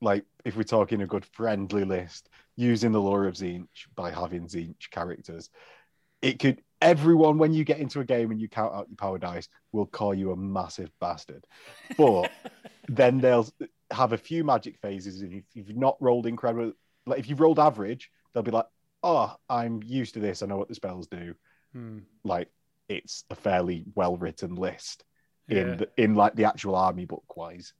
like, if we're talking a good friendly list, using the lore of Tzeentch by having Tzeentch characters, it could. Everyone, when you get into a game and you count out your power dice, will call you a massive bastard. But then they'll have a few magic phases, and if you've not rolled incredible, like if you've rolled average, they'll be like, "Oh, I'm used to this. I know what the spells do." Hmm. like it's a fairly well written list Yeah. in the, in like the actual army book wise.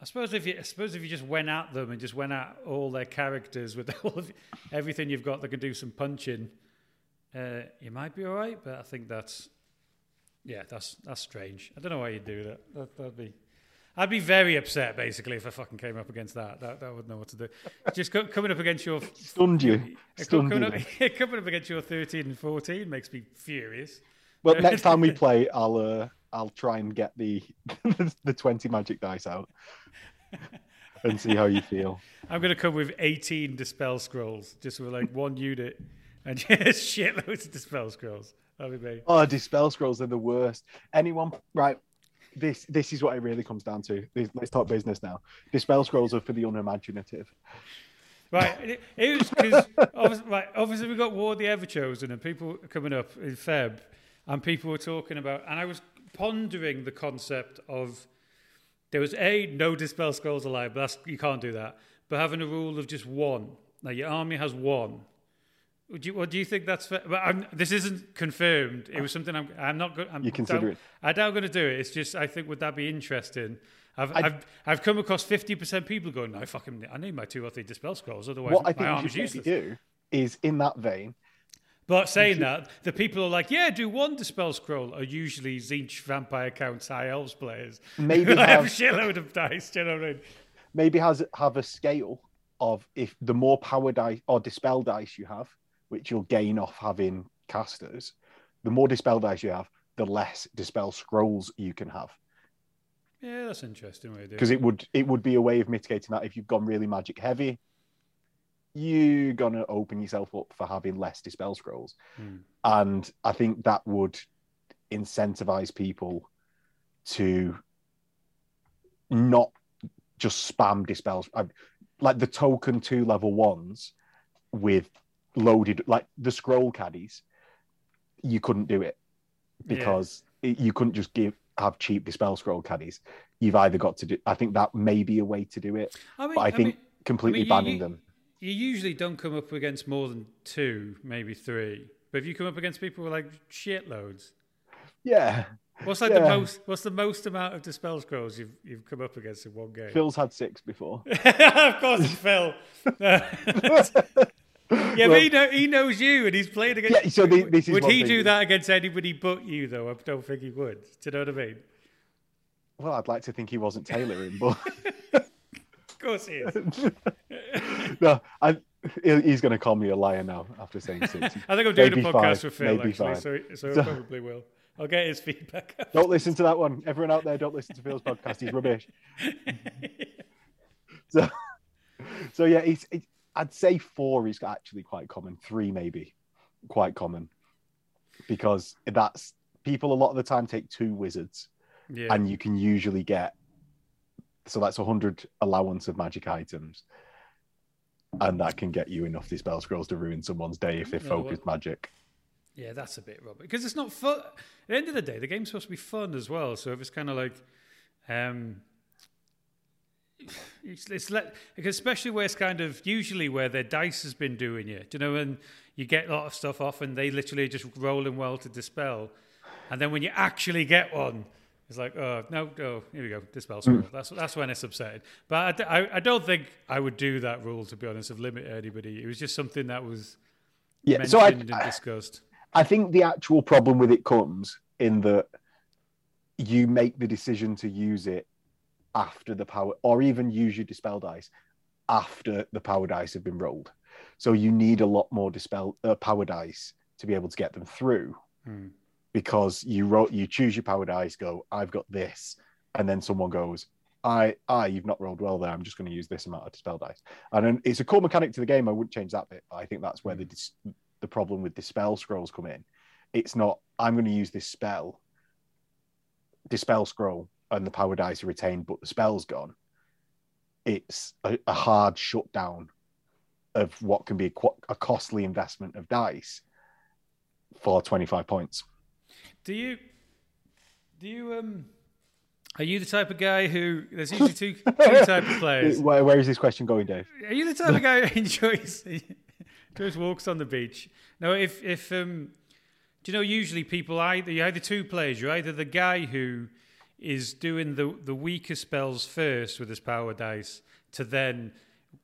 I suppose if you I suppose if you just went at them and just went at all their characters with all of everything you've got that can do some punching, uh, you might be all right. But I think that's yeah, that's that's strange. I don't know why you'd do that. that. That'd be. I'd be very upset basically if I fucking came up against that. That, that wouldn't know what to do. Just co- coming up against your Stunned you, stunned coming, you. up, coming up against your thirteen and fourteen makes me furious. Well, next time we play, I'll uh, I'll try and get the the twenty magic dice out and see how you feel. I'm going to come with 18 dispel scrolls, just with like one unit, and just shitloads of dispel scrolls. That'll be me. Oh, dispel scrolls are the worst. Anyone right? This this is what it really comes down to. Let's talk business now. Dispel scrolls are for the unimaginative. Right, it, it was because obviously, right, obviously we got War of the Everchosen, and people coming up in Feb, and people were talking about, and I was pondering the concept of there was a no dispel scrolls alive, but that's, you can't do that. But having a rule of just one, now your army has one. Would you, what do you think that's fair? But I'm, this isn't confirmed. It was something I'm, I'm not going. You consider it? I doubt I'm going to do it. It's just I think would that be interesting? I've, I- I've, I've come across fifty percent people going, no, fucking, I need my two or three dispel scrolls, otherwise What I think you arm's should useless. do is in that vein. But saying that, the people are like, yeah, do one dispel scroll are usually Tzeentch vampire counts high elves players. Maybe I have a shitload of dice. Do you know what I mean? maybe has have a scale of if the more power dice or dispel dice you have, which you'll gain off having casters, the more dispel dice you have, the less dispel scrolls you can have. Yeah, that's interesting way Because it. it would it would be a way of mitigating that if you've gone really magic heavy, you're gonna open yourself up for having less dispel scrolls. Hmm. And I think that would incentivize people to not just spam dispels like the token two level ones with loaded like the scroll caddies you couldn't do it Yeah. because it, you couldn't just give have cheap dispel scroll caddies you've either got to do i think that may be a way to do it I mean, but i think mean, completely you- banning you- them you usually don't come up against more than two, maybe three. But if you come up against people with like shitloads, yeah what's like the most? What's the most amount of dispel scrolls you've you've come up against in one game? phil's had six before of course, Phil. yeah, but he, know, he knows you, and he's played against. Yeah, so the- this is would he do that against anybody but you? Though I don't think he would. Do you know what I mean? well i'd like to think he wasn't tailoring but Of course he is. no, I, he- he's going to call me a liar now after saying six. I think I'm doing Maybe a podcast five, with Phil actually, five. so so I So- probably will. I'll get his feedback. Don't listen to that one. Everyone out there, don't listen to Phil's podcast. He's rubbish. So, so yeah, he's, I'd say four is actually quite common. Three maybe, quite common, because that's people a lot of the time take two wizards, yeah, and you can usually get. So that's a hundred allowance of magic items. and that can get you enough dispel scrolls to ruin someone's day if they Yeah, focus well- magic. Yeah, that's a bit rubbish because it's not fun. At the end of the day, the game's supposed to be fun as well. So if it's kind of like, um, it's, it's let especially where it's kind of usually where their dice has been doing you. Do you know when you get a lot of stuff off and they literally just rolling well to dispel, and then when you actually get one. It's like, oh no, no, here we go, dispel scroll. Mm. That's that's when it's upsetting. But I I don't think I would do that rule to be honest of limit anybody. It was just something that was Yeah, so I, and discussed. I think the actual problem with it comes in that you make the decision to use it after the power, or even use your dispel dice after the power dice have been rolled. So you need a lot more dispel uh, power dice to be able to get them through, Hmm. because you roll, you choose your power dice, go, I've got this, and then someone goes, I, I, you've not rolled well there. I'm just going to use this amount of dispel dice, and it's a core mechanic to the game. I wouldn't change that bit. But I think that's where the dis- the problem with dispel scrolls come in. It's not I'm going to use this spell, dispel scroll, and the power dice are retained, but the spell's gone. It's a, a hard shutdown of what can be a, qu- a costly investment of dice for 25 points. Do you? Do you? Um, are you the type of guy who? There's usually two two type of players. Where, where is this question going, Dave? Are you the type of guy who enjoys enjoys walks on the beach? No, if if um, do you know? Usually, people either you're either two players. You're either the guy who is doing the the weaker spells first with his power dice to then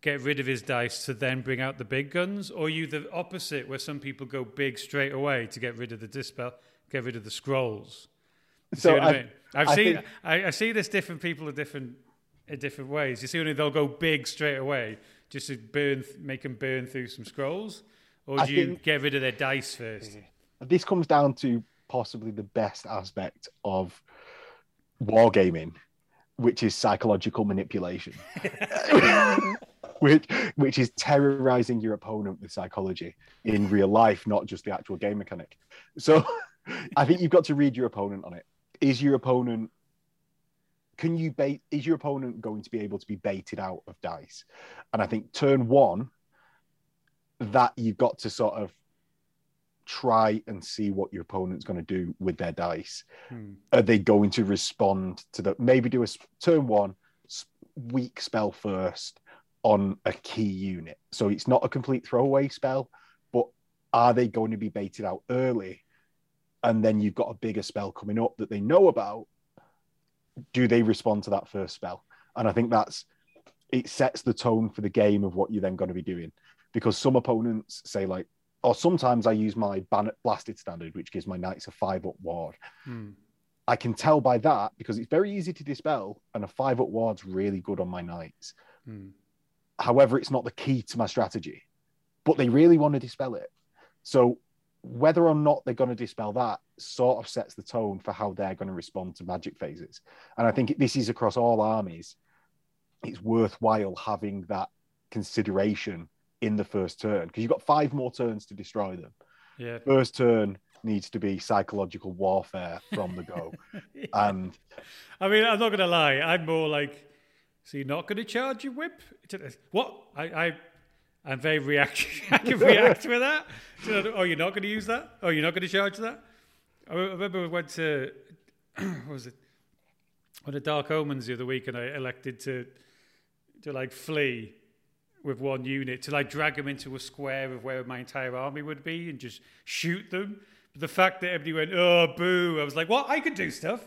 get rid of his dice to then bring out the big guns, or you the opposite, where some people go big straight away to get rid of the dispel, get rid of the scrolls. You see So what I, I- mean? I've I seen think- I, I see this different people in different in different ways. You see, when they'll go big straight away just to burn, make them burn through some scrolls, or do you think- get rid of their dice first? This comes down to possibly the best aspect of wargaming, which is psychological manipulation. which which is terrorizing your opponent with psychology in real life, not just the actual game mechanic. So I think you've got to read your opponent on it. Is your opponent can you bait is your opponent going to be able to be baited out of dice? And I think turn one, that you've got to sort of try and see what your opponent's going to do with their dice. Hmm. Are they going to respond to the maybe do a turn one weak spell first on a key unit? So it's not a complete throwaway spell, but are they going to be baited out early? And then you've got a bigger spell coming up that they know about. Do they respond to that first spell? And I think that's it sets the tone for the game of what you're then going to be doing. Because some opponents say like, or sometimes I use my blasted standard, which gives my knights a five up ward. Hmm. I can tell by that because it's very easy to dispel, and a five up ward's really good on my knights. Hmm. However, it's not the key to my strategy, but they really want to dispel it. So whether or not they're going to dispel that sort of sets the tone for how they're going to respond to magic phases. And I think this is across all armies. It's worthwhile having that consideration in the first turn because you've got five more turns to destroy them. Yeah. First turn needs to be psychological warfare from the go. and I mean, I'm not going to lie. I'm more like, so you're not going to charge your whip? What? I, I, I'm very reaction. I can react with that. Oh, you're not going to use that? Oh, you're not going to charge that? I remember we went to, what was it? One of Dark Omens the other week, and I elected to, to like flee with one unit to like drag them into a square of where my entire army would be and just shoot them. But the fact that everybody went, oh, boo, I was like, what? I could do stuff.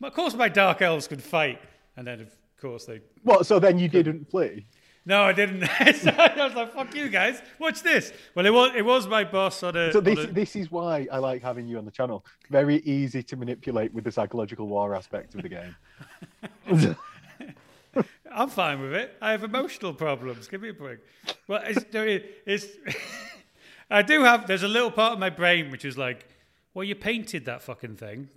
Well, Of course, my dark elves could fight. And then, of course, they. what? So then you didn't flee? No, I didn't. so I was like, fuck you guys. Watch this. Well, it was, it was my boss on a. So this a- this is why I like having you on the channel. Very easy to manipulate with the psychological war aspect of the game. I'm fine with it. I have emotional problems. Give me a break. Well, it's, it's I do have. There's a little part of my brain which is like, well, you painted that fucking thing.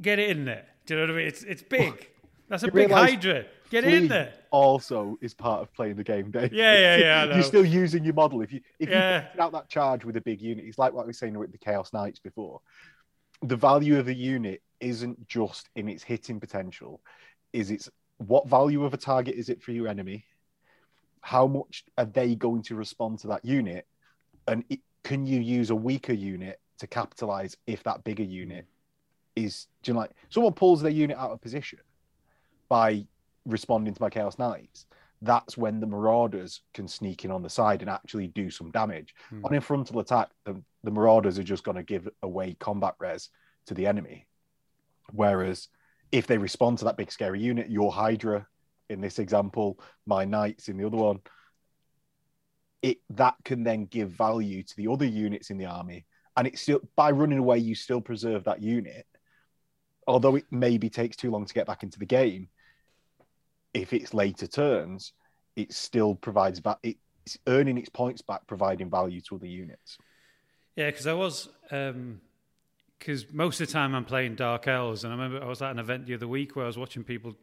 Get it in there. Do you know what I mean? It's it's big. That's a You big Hydra. Get it in there. Also, is part of playing the game, Dave. Yeah, yeah, yeah. You're still using your model. If you if Yeah. you out that charge with a big unit, it's like what we were saying with the Chaos Knights before. The value of a unit isn't just in its hitting potential, is its what value of a target is it for your enemy? how much are they going to respond to that unit, and it, can you use a weaker unit to capitalize if that bigger unit is do you know, like someone pulls their unit out of position by responding to my chaos knights. That's when the marauders can sneak in on the side and actually do some damage. Hmm. on a frontal attack the, the marauders are just going to give away combat res to the enemy. Whereas if they respond to that big scary unit your hydra in this example my knights in the other one it that can then give value to the other units in the army. And it's still by running away you still preserve that unit. Although it maybe takes too long to get back into the game if it's later turns it still provides that it's earning its points back providing value to other units. Yeah, because I was um, because most of the time I'm playing Dark Elves, and I remember I was at an event the other week where I was watching people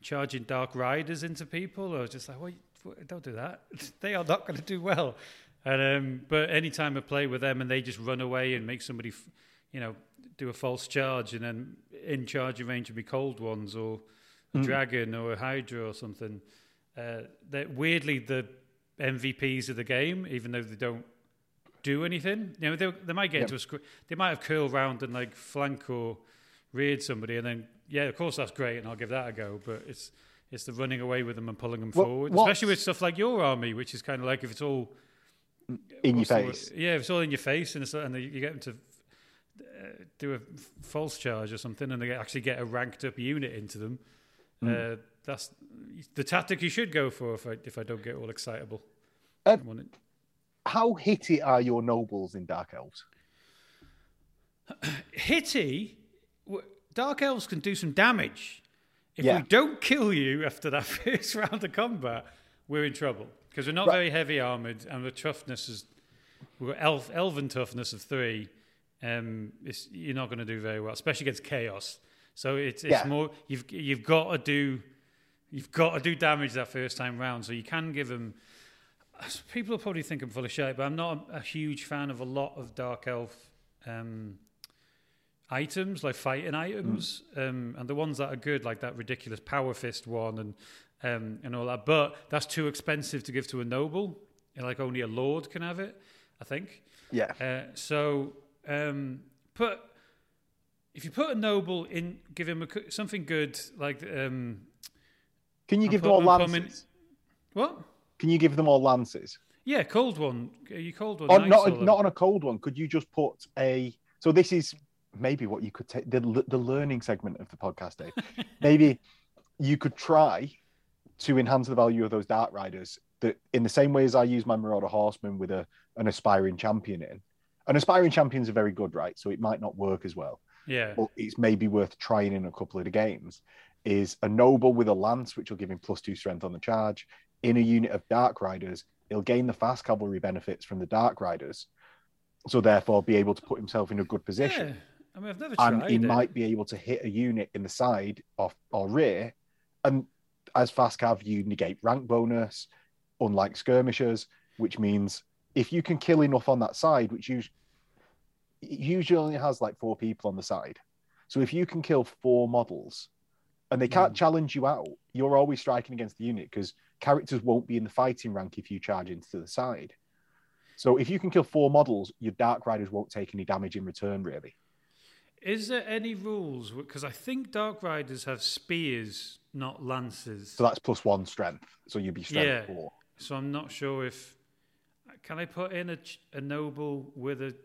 charging Dark Riders into people. I was just like, "Wait, what- don't do that. they are not going to do well." And um, but anytime I play with them and they just run away and make somebody, f- you know, do a false charge and then in charging range would be cold ones or a dragon or a hydra or something. Uh, that weirdly the MVPs of the game, even though they don't do anything. You know, they, they might get Yep. into a scr- they might have curled round and like flank or reared somebody, and then yeah, of course that's great, and I'll give that a go. But it's it's the running away with them and pulling them What- forward, what's- especially with stuff like your army, which is kind of like if it's all in your the face yeah, if it's all in your face, and it's, and you get them to uh, do a f- false charge or something, and they actually get a ranked up unit into them. Uh, that's the tactic you should go for if I if I don't get all excitable. Uh, I want it- how hitty are your nobles in dark elves Hitty, Dark Elves can do some damage. If Yeah. we don't kill you after that first round of combat, we're in trouble because we're not Right. very heavy armored, and the toughness is we've got elf, elven toughness of three. Um, it's, you're not going to do very well, especially against chaos. So it's it's Yeah. more you've you've got to do you've got to do damage that first time round. So you can give them. People will probably think I'm full of shit, but I'm not a, huge fan of a lot of dark elf um, items, like fighting items, um, and the ones that are good, like that ridiculous power fist one, and um, and all that. But that's too expensive to give to a noble. Like only a lord can have it, I think. yeah Uh, so um, put if you put a noble in, give him a, something good like um, can you I'm give pu- them all lances what? Can you give them all lances Yeah, cold one. Are you cold one? Oh, nice, not not on a cold one. Could you just put a? So this is maybe what you could take the the learning segment of the podcast, Dave. maybe you could try to enhance the value of those dark riders. That in the same way as I use my Marauder Horseman with a an aspiring champion in, an aspiring champions are very good, right? So it might not work as well, Yeah, but it's maybe worth trying in a couple of the games. Is a noble with a lance, which will give him plus two strength on the charge, in a unit of dark riders. He'll gain the fast cavalry benefits from the dark riders, so therefore be able to put himself in a good position. yeah. I mean, I've never And he it. might be able to hit a unit in the side or, or rear. And as fast cav, you negate rank bonus, unlike skirmishers, which means if you can kill enough on that side, which usually, usually only has like four people on the side. So if you can kill four models and they can't Mm. challenge you out, you're always striking against the unit because characters won't be in the fighting rank if you charge into the side. So if you can kill four models, your Dark Riders won't take any damage in return, really. Is there any rules? Because I think Dark Riders have spears, not lances. So that's plus one strength. So you'd be strength Yeah. four. So I'm not sure if can I put in a, a noble with a. Do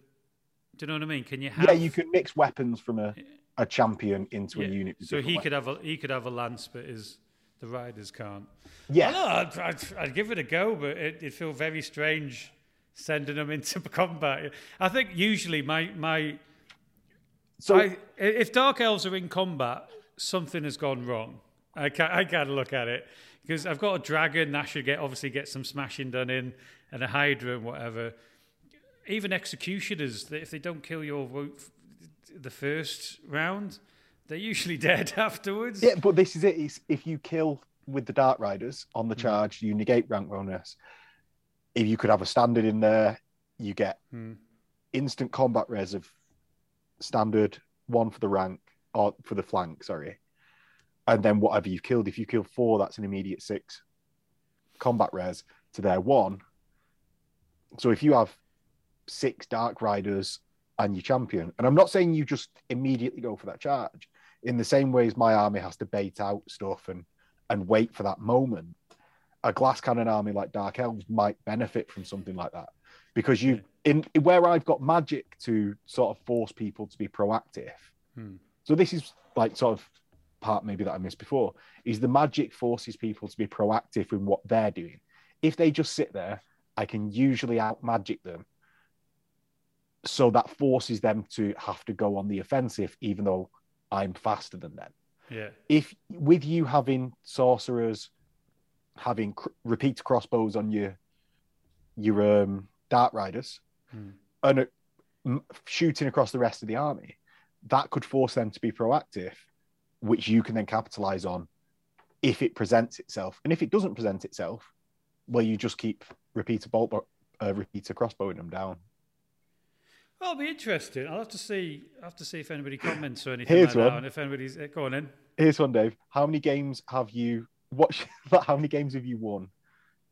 you know what I mean? Can you have? Yeah, you can mix weapons from a, a champion into Yeah. a unit. So he different could have a he could have a lance, but his the riders can't. Yeah, I know, I'd, I'd, I'd give it a go, but it, it'd feel very strange sending them into combat. I think usually my my so I, if dark elves are in combat, something has gone wrong. I can I gotta look at it because I've got a dragon that should get obviously get some smashing done in, and a hydra and whatever. Even executioners, if they don't kill your the first round, they're usually dead afterwards. yeah, but this is it. It's if you kill with the Dark Riders on Hmm. the charge, you negate rank bonus. If you could have a standard in there, you get Hmm. instant combat res of standard, one for the rank or for the flank, sorry. And then whatever you've killed, if you kill four, that's an immediate six. combat res to their one. So if you have six Dark Riders and your champion, and I'm not saying you just immediately go for that charge, in the same way as my army has to bait out stuff and and wait for that moment. A glass cannon army like Dark Elves might benefit from something like that because you in where I've got magic to sort of force people to be proactive. Hmm. So this is like sort of part maybe that I missed before is the magic forces people to be proactive in what they're doing. If they just sit there, I can usually out magic them. So that forces them to have to go on the offensive, even though I'm faster than them. Yeah. If with you having sorcerers, having cr- repeat crossbows on your your um, dark riders, Hmm. and uh, m- shooting across the rest of the army, that could force them to be proactive, which you can then capitalize on if it presents itself. And if it doesn't present itself, well, you just keep repeater bolt, uh, repeater crossbowing them down. Well, it'll be interesting. I'll have to see. I'll have to see if anybody comments or anything Here's like that, one. and if anybody's uh, go on in. Here's one, Dave. How many games have you watched? How many games have you won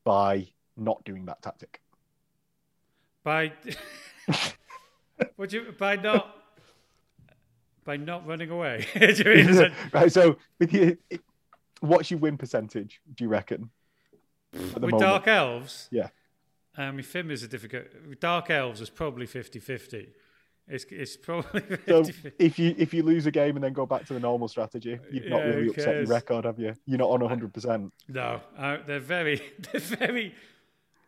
by not doing that tactic? By would you by not by not running away? Mean, right. So, with you, what's your win percentage? Do you reckon? With moment? Dark Elves? Yeah. Um, my Fim is a difficult. Dark Elves is probably 50-50. It's it's probably 50 So if you if you lose a game and then go back to the normal strategy, you've not Yeah, really who upset your record, have you? You're not on hundred percent. No, uh, they're very, they're very.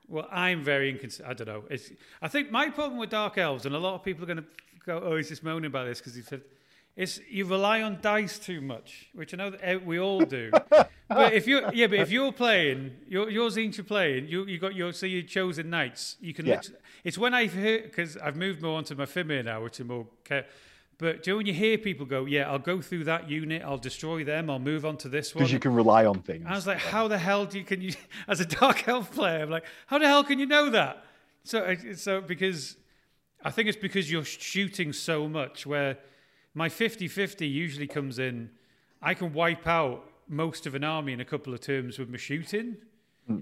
Well, I'm very inconsistent. I don't know. It's, I think my problem with Dark Elves, and a lot of people are going to go, "Oh, he's just moaning about this because he said." It's you rely on dice too much, which I know that eh, we all do. but if you, yeah, but if you're playing, your your Tzeentch you're playing, you you got your so your chosen knights. You can. Yeah. it's when I've heard because I've moved more onto my Fimir now, which are more. Ca- but do you know when you hear people go, "Yeah, I'll go through that unit, I'll destroy them, I'll move on to this one." Because you can rely on things. I was like, how the hell do you can you as a dark elf player? I'm like, how the hell can you know that? So so because I think it's because you're shooting so much. Where my 50-50 usually comes in, I can wipe out most of an army in a couple of turns with my shooting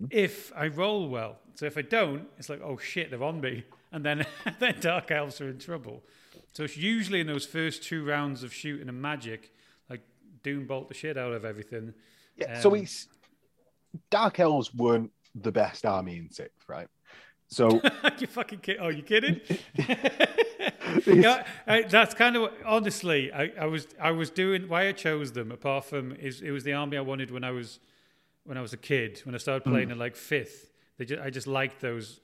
if I roll well. So if I don't, it's like, oh shit, they're on me, and then then dark elves are in trouble. So it's usually in those first two rounds of shooting and magic, like doom bolt the shit out of everything. Yeah, so Um, it's Dark Elves weren't the best army in sixth, right? So you fucking kid? Oh, you kidding? yeah, I, that's kind of honestly. I, I was I was doing why I chose them. Apart from is it was the army I wanted when I was when I was a kid. When I started playing in like fifth, they just, I just liked those.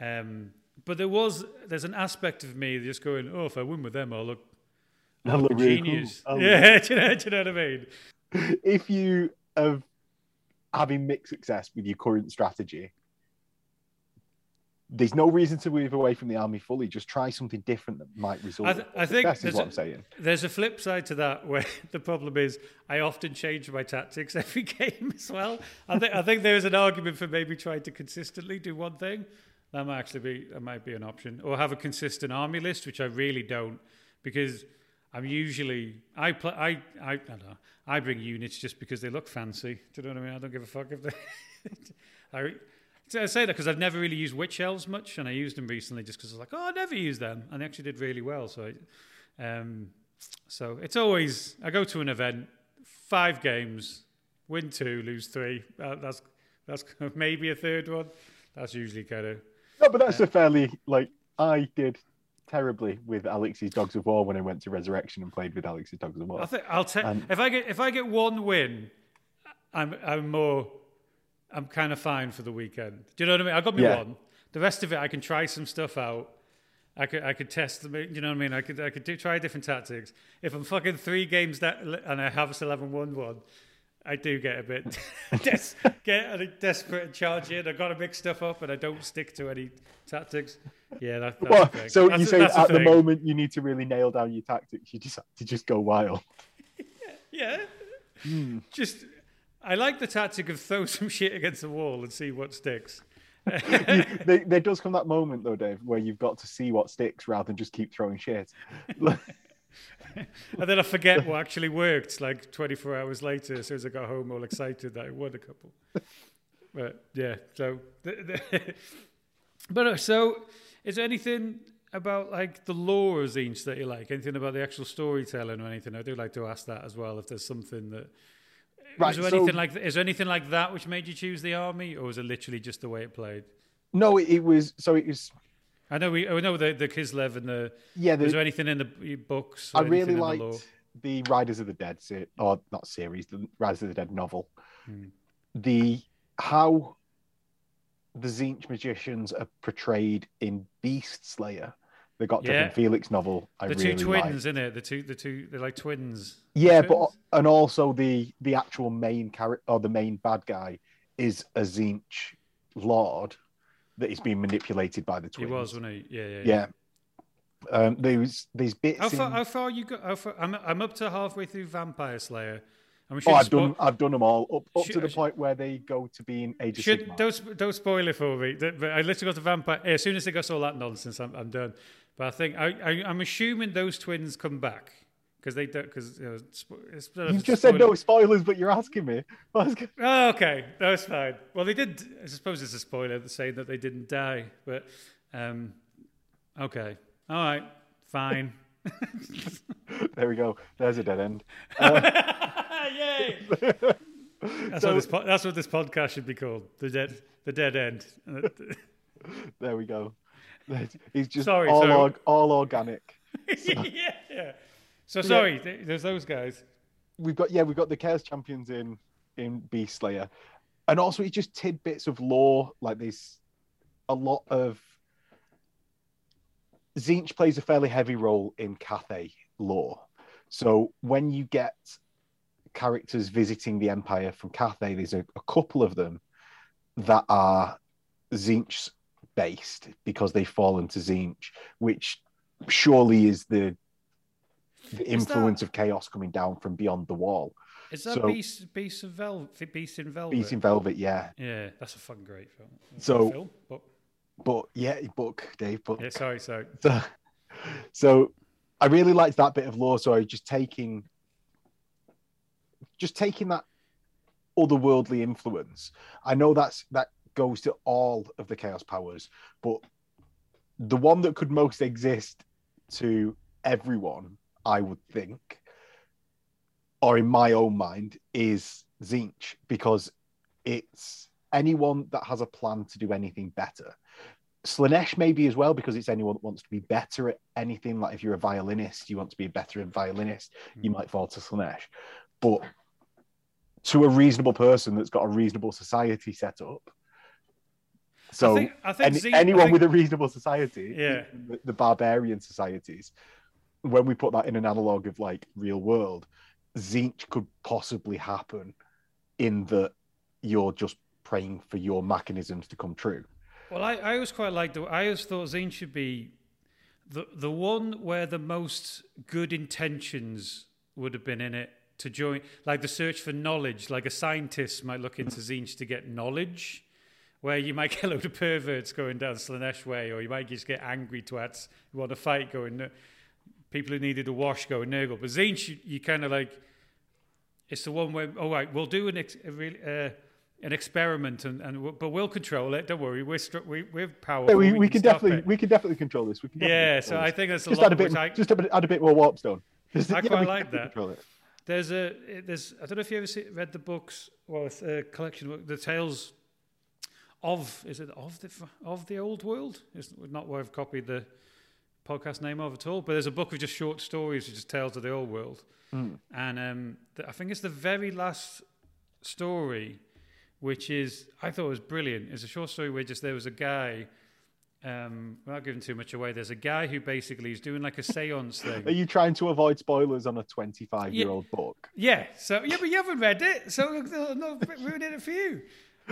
Um, but there was there's an aspect of me just going, oh, if I win with them, I'll look, I'll look really genius. I'll yeah, do you, know, do you know what I mean? if you have having mixed success with your current strategy, there's no reason to move away from the army fully. Just try something different that might result. I th- I think is there's what a- I'm saying. There's a flip side to that where the problem is I often change my tactics every game as well. I think I think there's an argument for maybe trying to consistently do one thing. That might actually be that might be an option, or have a consistent army list, which I really don't, because I'm usually I play I I, I don't know I bring units just because they look fancy. Do you know what I mean? I don't give a fuck if they. I, so I say that because I've never really used witch elves much, and I used them recently just because I was like, oh, I never used them, and they actually did really well. So, I, um, so it's always I go to an event, five games, win two, lose three. Uh, that's that's maybe a third one. That's usually kind of No, but that's a fairly like I did terribly with Alex's Dogs of War when I went to Resurrection and played with Alex's Dogs of War. I think I'll take if I get if I get one win, I'm I'm more I'm kind of fine for the weekend. Do you know what I mean? I got me Yeah. one. The rest of it, I can try some stuff out. I could I could test them. You know what I mean? I could I could do, try different tactics. If I'm fucking three games that and I have still haven't won one, I do get a bit des- get a desperate and charge in. I've got to mix stuff up and I don't stick to any tactics. Yeah, that, that's Well, so That's you say at the moment you need to really nail down your tactics. You just have to just go wild. Yeah. Hmm. Just, I like the tactic of throw some shit against the wall and see what sticks. there, there does come that moment though, Dave, where you've got to see what sticks rather than just keep throwing shit. And then I forget what actually worked like 24 hours later as soon as I got home all excited that I won a couple. But yeah, so. The, the but uh, so, is there anything about like the lore of Tzeentch that you like? Anything about the actual storytelling or anything? I do like to ask that as well. If there's something that. Right, is there so- anything like is there anything like that which made you choose the army, or was it literally just the way it played? No, it, it was so it was I know we I know the the Kislev and the. yeah. Was there anything in the books? I really in the liked the Riders of the Dead or not series, the Riders of the Dead novel. Hmm. The how the Tzeentch magicians are portrayed in Beast Slayer, the Gotrek Yeah. and Felix novel. I The really two twins, liked. isn't it? The two, the two, they're like twins. Yeah, Twins? but and also the the actual main character or the main bad guy is a Tzeentch lord that is being manipulated by the twins. he was, wasn't he? Yeah, yeah. Yeah. Um, there's these bits. How far? in- How far you got? How far, I'm I'm up to halfway through Vampire Slayer. I'm Oh, I've spo- done. I've done them all up, up to Should- the point where they go to being Age of Should don't don't spoil it for me. I literally got to vampire as soon as they got all that nonsense. I'm, I'm done. But I think I, I I'm assuming those twins come back because they don't because you know, You just said no spoilers, but you're asking me. I was Oh, okay, that's fine. Well, they did. I suppose it's a spoiler saying that they didn't die, but um, okay, all right, fine. There we go. There's a dead end. Yay! That's what this po- that's what this podcast should be called. The dead the dead end. There we go. He's just Sorry, all sorry. org- all organic. yeah, yeah. So sorry, th- there's those guys. We've got yeah, we've got the Chaos Champions in in Beast Slayer, and also it's just tidbits of lore like this. A lot of Tzeentch plays a fairly heavy role in Cathay lore. So when you get characters visiting the Empire from Cathay, there's a, a couple of them that are Tzeentch based because they fall into Tzeentch, which surely is the the Is influence of chaos coming down from beyond the wall. Is that So- Beast Beast of Velvet? Beast in Velvet. Beast in Velvet, yeah. Yeah, that's a fucking great film. So- film, but But yeah, book, Dave, book. yeah, sorry, sorry. So, so I really liked that bit of lore. So I was just taking, just taking that otherworldly influence. I know that's that goes to all of the chaos powers, but the one that could most exist to everyone, I would think, or in my own mind, is Tzeentch because it's anyone that has a plan to do anything better. Slaanesh maybe as well because it's anyone that wants to be better at anything. Like if you're a violinist, you want to be a better violinist, you hmm. might fall to Slaanesh. But to a reasonable person that's got a reasonable society set up. So I think, I think any, Zeke- anyone I think- with a reasonable society, Yeah. the, the barbarian societies, when we put that in an analog of like real world, Tzeentch could possibly happen in that you're just praying for your mechanisms to come true. Well, I, I always quite liked the. I always thought Zane should be the the one where the most good intentions would have been in it to join, like the search for knowledge. Like a scientist might look into Tzeentch to get knowledge, where you might get a load of perverts going down Slaanesh way, or you might just get angry twats who want to fight going. People who needed a wash going Nurgle. But Tzeentch, you, you kind of like. It's the one where, all right, we'll do an ex, a uh, an experiment, and, and we'll- but we'll control it. Don't worry, we're str- we, we're powerful. Yeah, we, we, can stop definitely it. we can definitely control this. We can definitely Yeah, so I think that's a just lot add a of bit, I, just add a, bit more warpstone. Just- I yeah, quite we like that. There's a there's I don't know if you ever see, read the books. Well, it's a collection of the tales of is it of the of the old world? It's not what I've copied the podcast name of at all. But there's a book of just short stories, which is tales of the old world. And um, the, I think it's the very last story, which is I thought was brilliant. It's a short story where just there was a guy. Um, without giving too much away, there's a guy who basically is doing like a séance thing. Are you trying to avoid spoilers on a 25 year old book? Yeah. So yeah, but you haven't read it, so I'm not ruining it for you,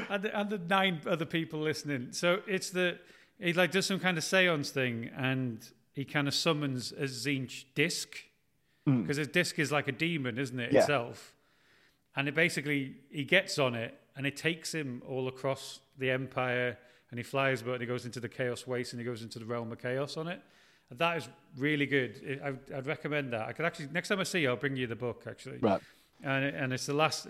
and the, and the nine other people listening. So it's the he like does some kind of séance thing, and he kind of summons a Tzeentch disc hmm. because a disc is like a demon, isn't it Yeah. itself? And it basically he gets on it, and it takes him all across the empire, and he flies, but he goes into the chaos waste, and he goes into the realm of chaos on it. And that is really good. I, I'd recommend that. I could actually next time I see you, I'll bring you the book actually Right. And and it's the last.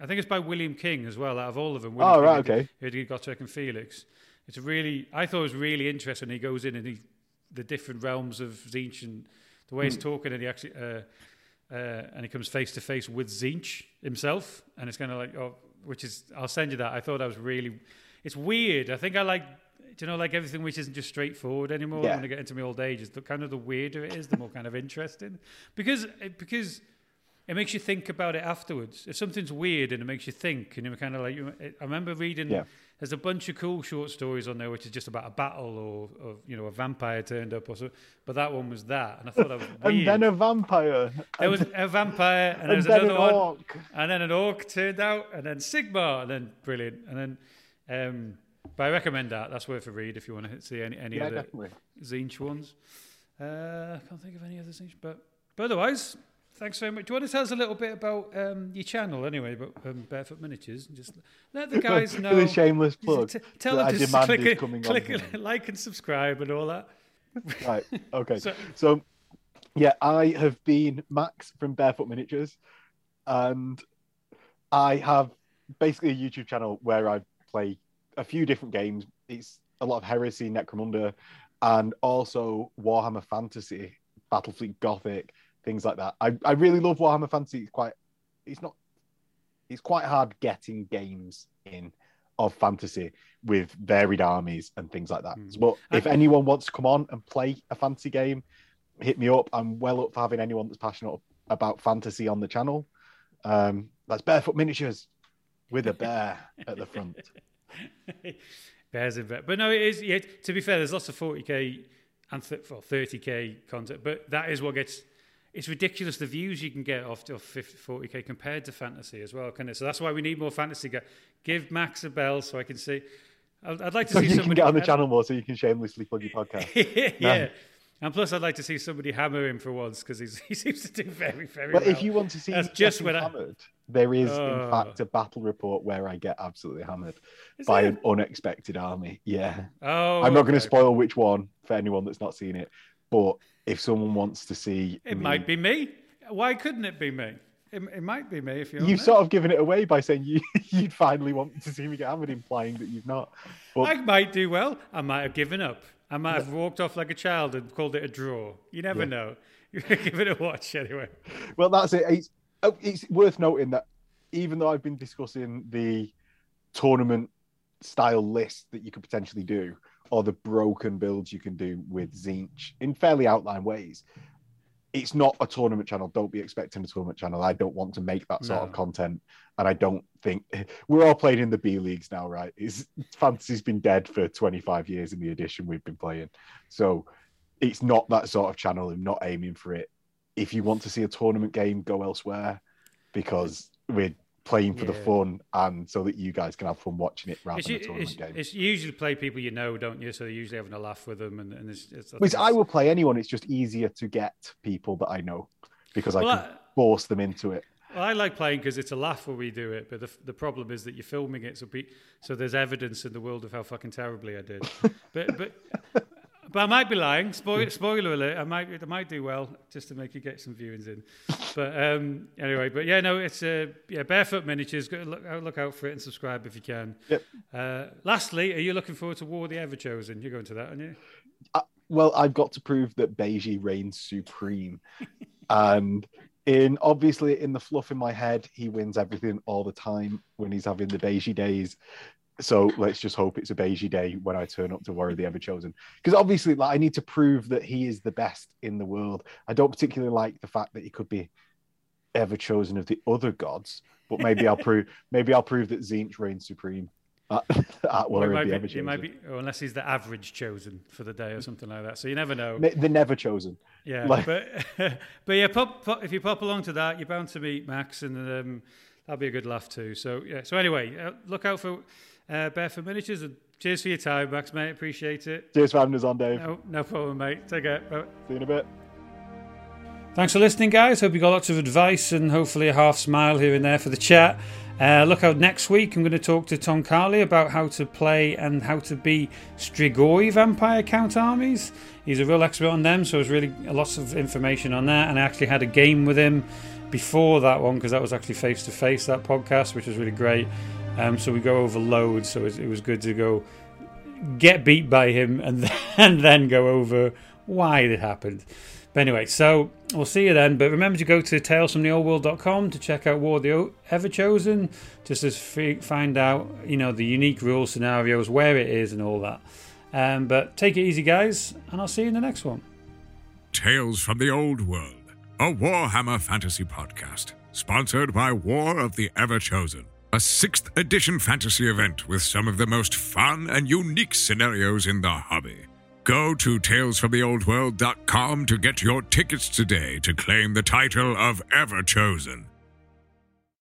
I think it's by William King as well. Out of all of them, William oh King right, okay. Who did Gotrek and Felix? It's really. I thought it was really interesting. He goes in and he the different realms of Tzeentch and the way mm. he's hmm. talking, and he actually. Uh, uh, and he comes face to face with Tzeentch himself, and it's kind of like, oh, which is, I'll send you that. I thought that was really, it's weird. I think I like do you know, like everything which isn't just straightforward anymore. Yeah. When I get into my old age, is the kind of the weirder it is, the more kind of interesting, because because it makes you think about it afterwards. If something's weird and it makes you think, and you're kind of like, I remember reading. Yeah. There's a bunch of cool short stories on there, which is just about a battle or, or you know, a vampire turned up or so. But that one was that, and I thought that was weird. and then a vampire. There was a vampire, and, and there was another an one, orc. and then an orc turned out, and then Sigmar, and then brilliant, and then. Um, but I recommend that. That's worth a read if you want to see any any yeah, other definitely. Tzeentch ones. Uh, I can't think of any other Tzeentch, but but otherwise, thanks very much. Do you want to tell us a little bit about um, your channel anyway, about um, Bearfoot Miniatures? and Just let the guys know. a shameless plug. T- tell them to click, click like and subscribe and all that. right. Okay. so, so, yeah, I have been Max from Bearfoot Miniatures, and I have basically a YouTube channel where I play a few different games. It's a lot of Heresy, Necromunda, and also Warhammer Fantasy, Battlefleet Gothic, things like that. I, I really love Warhammer Fantasy. It's quite, it's not, it's quite hard getting games in of fantasy with varied armies and things like that. Mm. But if anyone wants to come on and play a fantasy game, hit me up. I'm well up for having anyone that's passionate about fantasy on the channel. Um, that's Bearfoot Miniatures with a bear at the front. Bears in But no, it is. Yeah, to be fair, there's lots of 40k and th- well, 30k content, but that is what gets. It's ridiculous the views you can get off, off 50, 40k compared to fantasy as well, can it? So that's why we need more fantasy. Give Max a bell so I can see. I'd, I'd like to so see you somebody can get on the channel more, so you can shamelessly plug your podcast. yeah. And plus, I'd like to see somebody hammer him for once because he seems to do very, very but well. if you want to see That's just when hammered, I... there is oh. in fact a battle report where I get absolutely hammered is by an unexpected army. Yeah. Oh, I'm not okay. going to spoil which one for anyone that's not seen it, but if someone wants to see, it me... might be me. Why couldn't it be me? It, it might be me if you're. You've sort of given it away by saying you you'd finally want to see me get hammered, implying that you've not. But... I might do well. I might have given up. I might have walked off like a child and called it a draw. You never yeah. know. Give it a watch anyway. Well, that's it. It's, oh, it's worth noting that even though I've been discussing the tournament style list that you could potentially do, or the broken builds you can do with Tzeentch in fairly outline ways, it's not a tournament channel. Don't be expecting a tournament channel. I don't want to make that sort no. of content, and I don't think we're all playing in the B leagues now, right? It's, fantasy's been dead for 25 years in the edition we've been playing, so it's not that sort of channel. I'm not aiming for it. If you want to see a tournament game, go elsewhere because we're playing for yeah. the fun and so that you guys can have fun watching it rather it's, than a tournament it's, game. It's usually play people you know, don't you? So you're usually having a laugh with them, and, and it's, it's, Which I will play anyone. It's just easier to get people that I know because well, I can I, force them into it. Well, I like playing because it's a laugh when we do it, but the, the problem is that you're filming it, so be, so there's evidence in the world of how fucking terribly I did. but but but I might be lying. Spoiler, spoiler alert. I might I might do well just to make you get some viewings in. But um, anyway, but yeah, no, it's uh, yeah, bearfoot miniatures. Look, look out for it and subscribe if you can. Yep. Uh, lastly, are you looking forward to War the Everchosen? You're going to that, aren't you? Uh, well, I've got to prove that Beiji reigns supreme, and in obviously in the fluff in my head, he wins everything all the time when he's having the Beiji days so let's just hope it's a Beiji day when I turn up to of the Everchosen. Because obviously, like I need to prove that he is the best in the world. I don't particularly like the fact that he could be ever chosen of the other gods, but maybe I'll prove maybe I'll prove that Tzeentch reigns supreme at, at well, of the Everchosen. might be, or unless he's the average chosen for the day or something like that. So you never know. The never chosen. Yeah, like... but but yeah, pop, pop, if you pop along to that, you're bound to meet Max, and um, that'll be a good laugh too. So yeah. So anyway, uh, look out for uh, Bearfoot Miniatures. And cheers for your time, Max, mate. Appreciate it. Cheers for having us on, Dave. No, no problem, mate. Take care. Bye. See you in a bit. Thanks for listening, guys. Hope you got lots of advice and hopefully a half smile here and there for the chat. Uh, look out next week. I'm going to talk to Tom Carley about how to play and how to be Strigoi vampire count armies. He's a real expert on them, so there's really lots of information on that. And I actually had a game with him before that one because that was actually face to face that podcast, which was really great. Um, so we go over loads, so it was, good to go get beat by him and then, and then go over why it happened. But anyway, so we'll see you then. But remember to go to talesfromtheoldworld.com to check out War of the Everchosen, just to find out, you know, the unique rule scenarios, where it is, and all that. Um, but take it easy, guys, and I'll see you in the next one. Tales from the Old World, a Warhammer fantasy podcast, sponsored by War of the Everchosen, a 6th edition fantasy event with some of the most fun and unique scenarios in the hobby. Go to talesfromtheoldworld.com to get your tickets today to claim the title of Everchosen.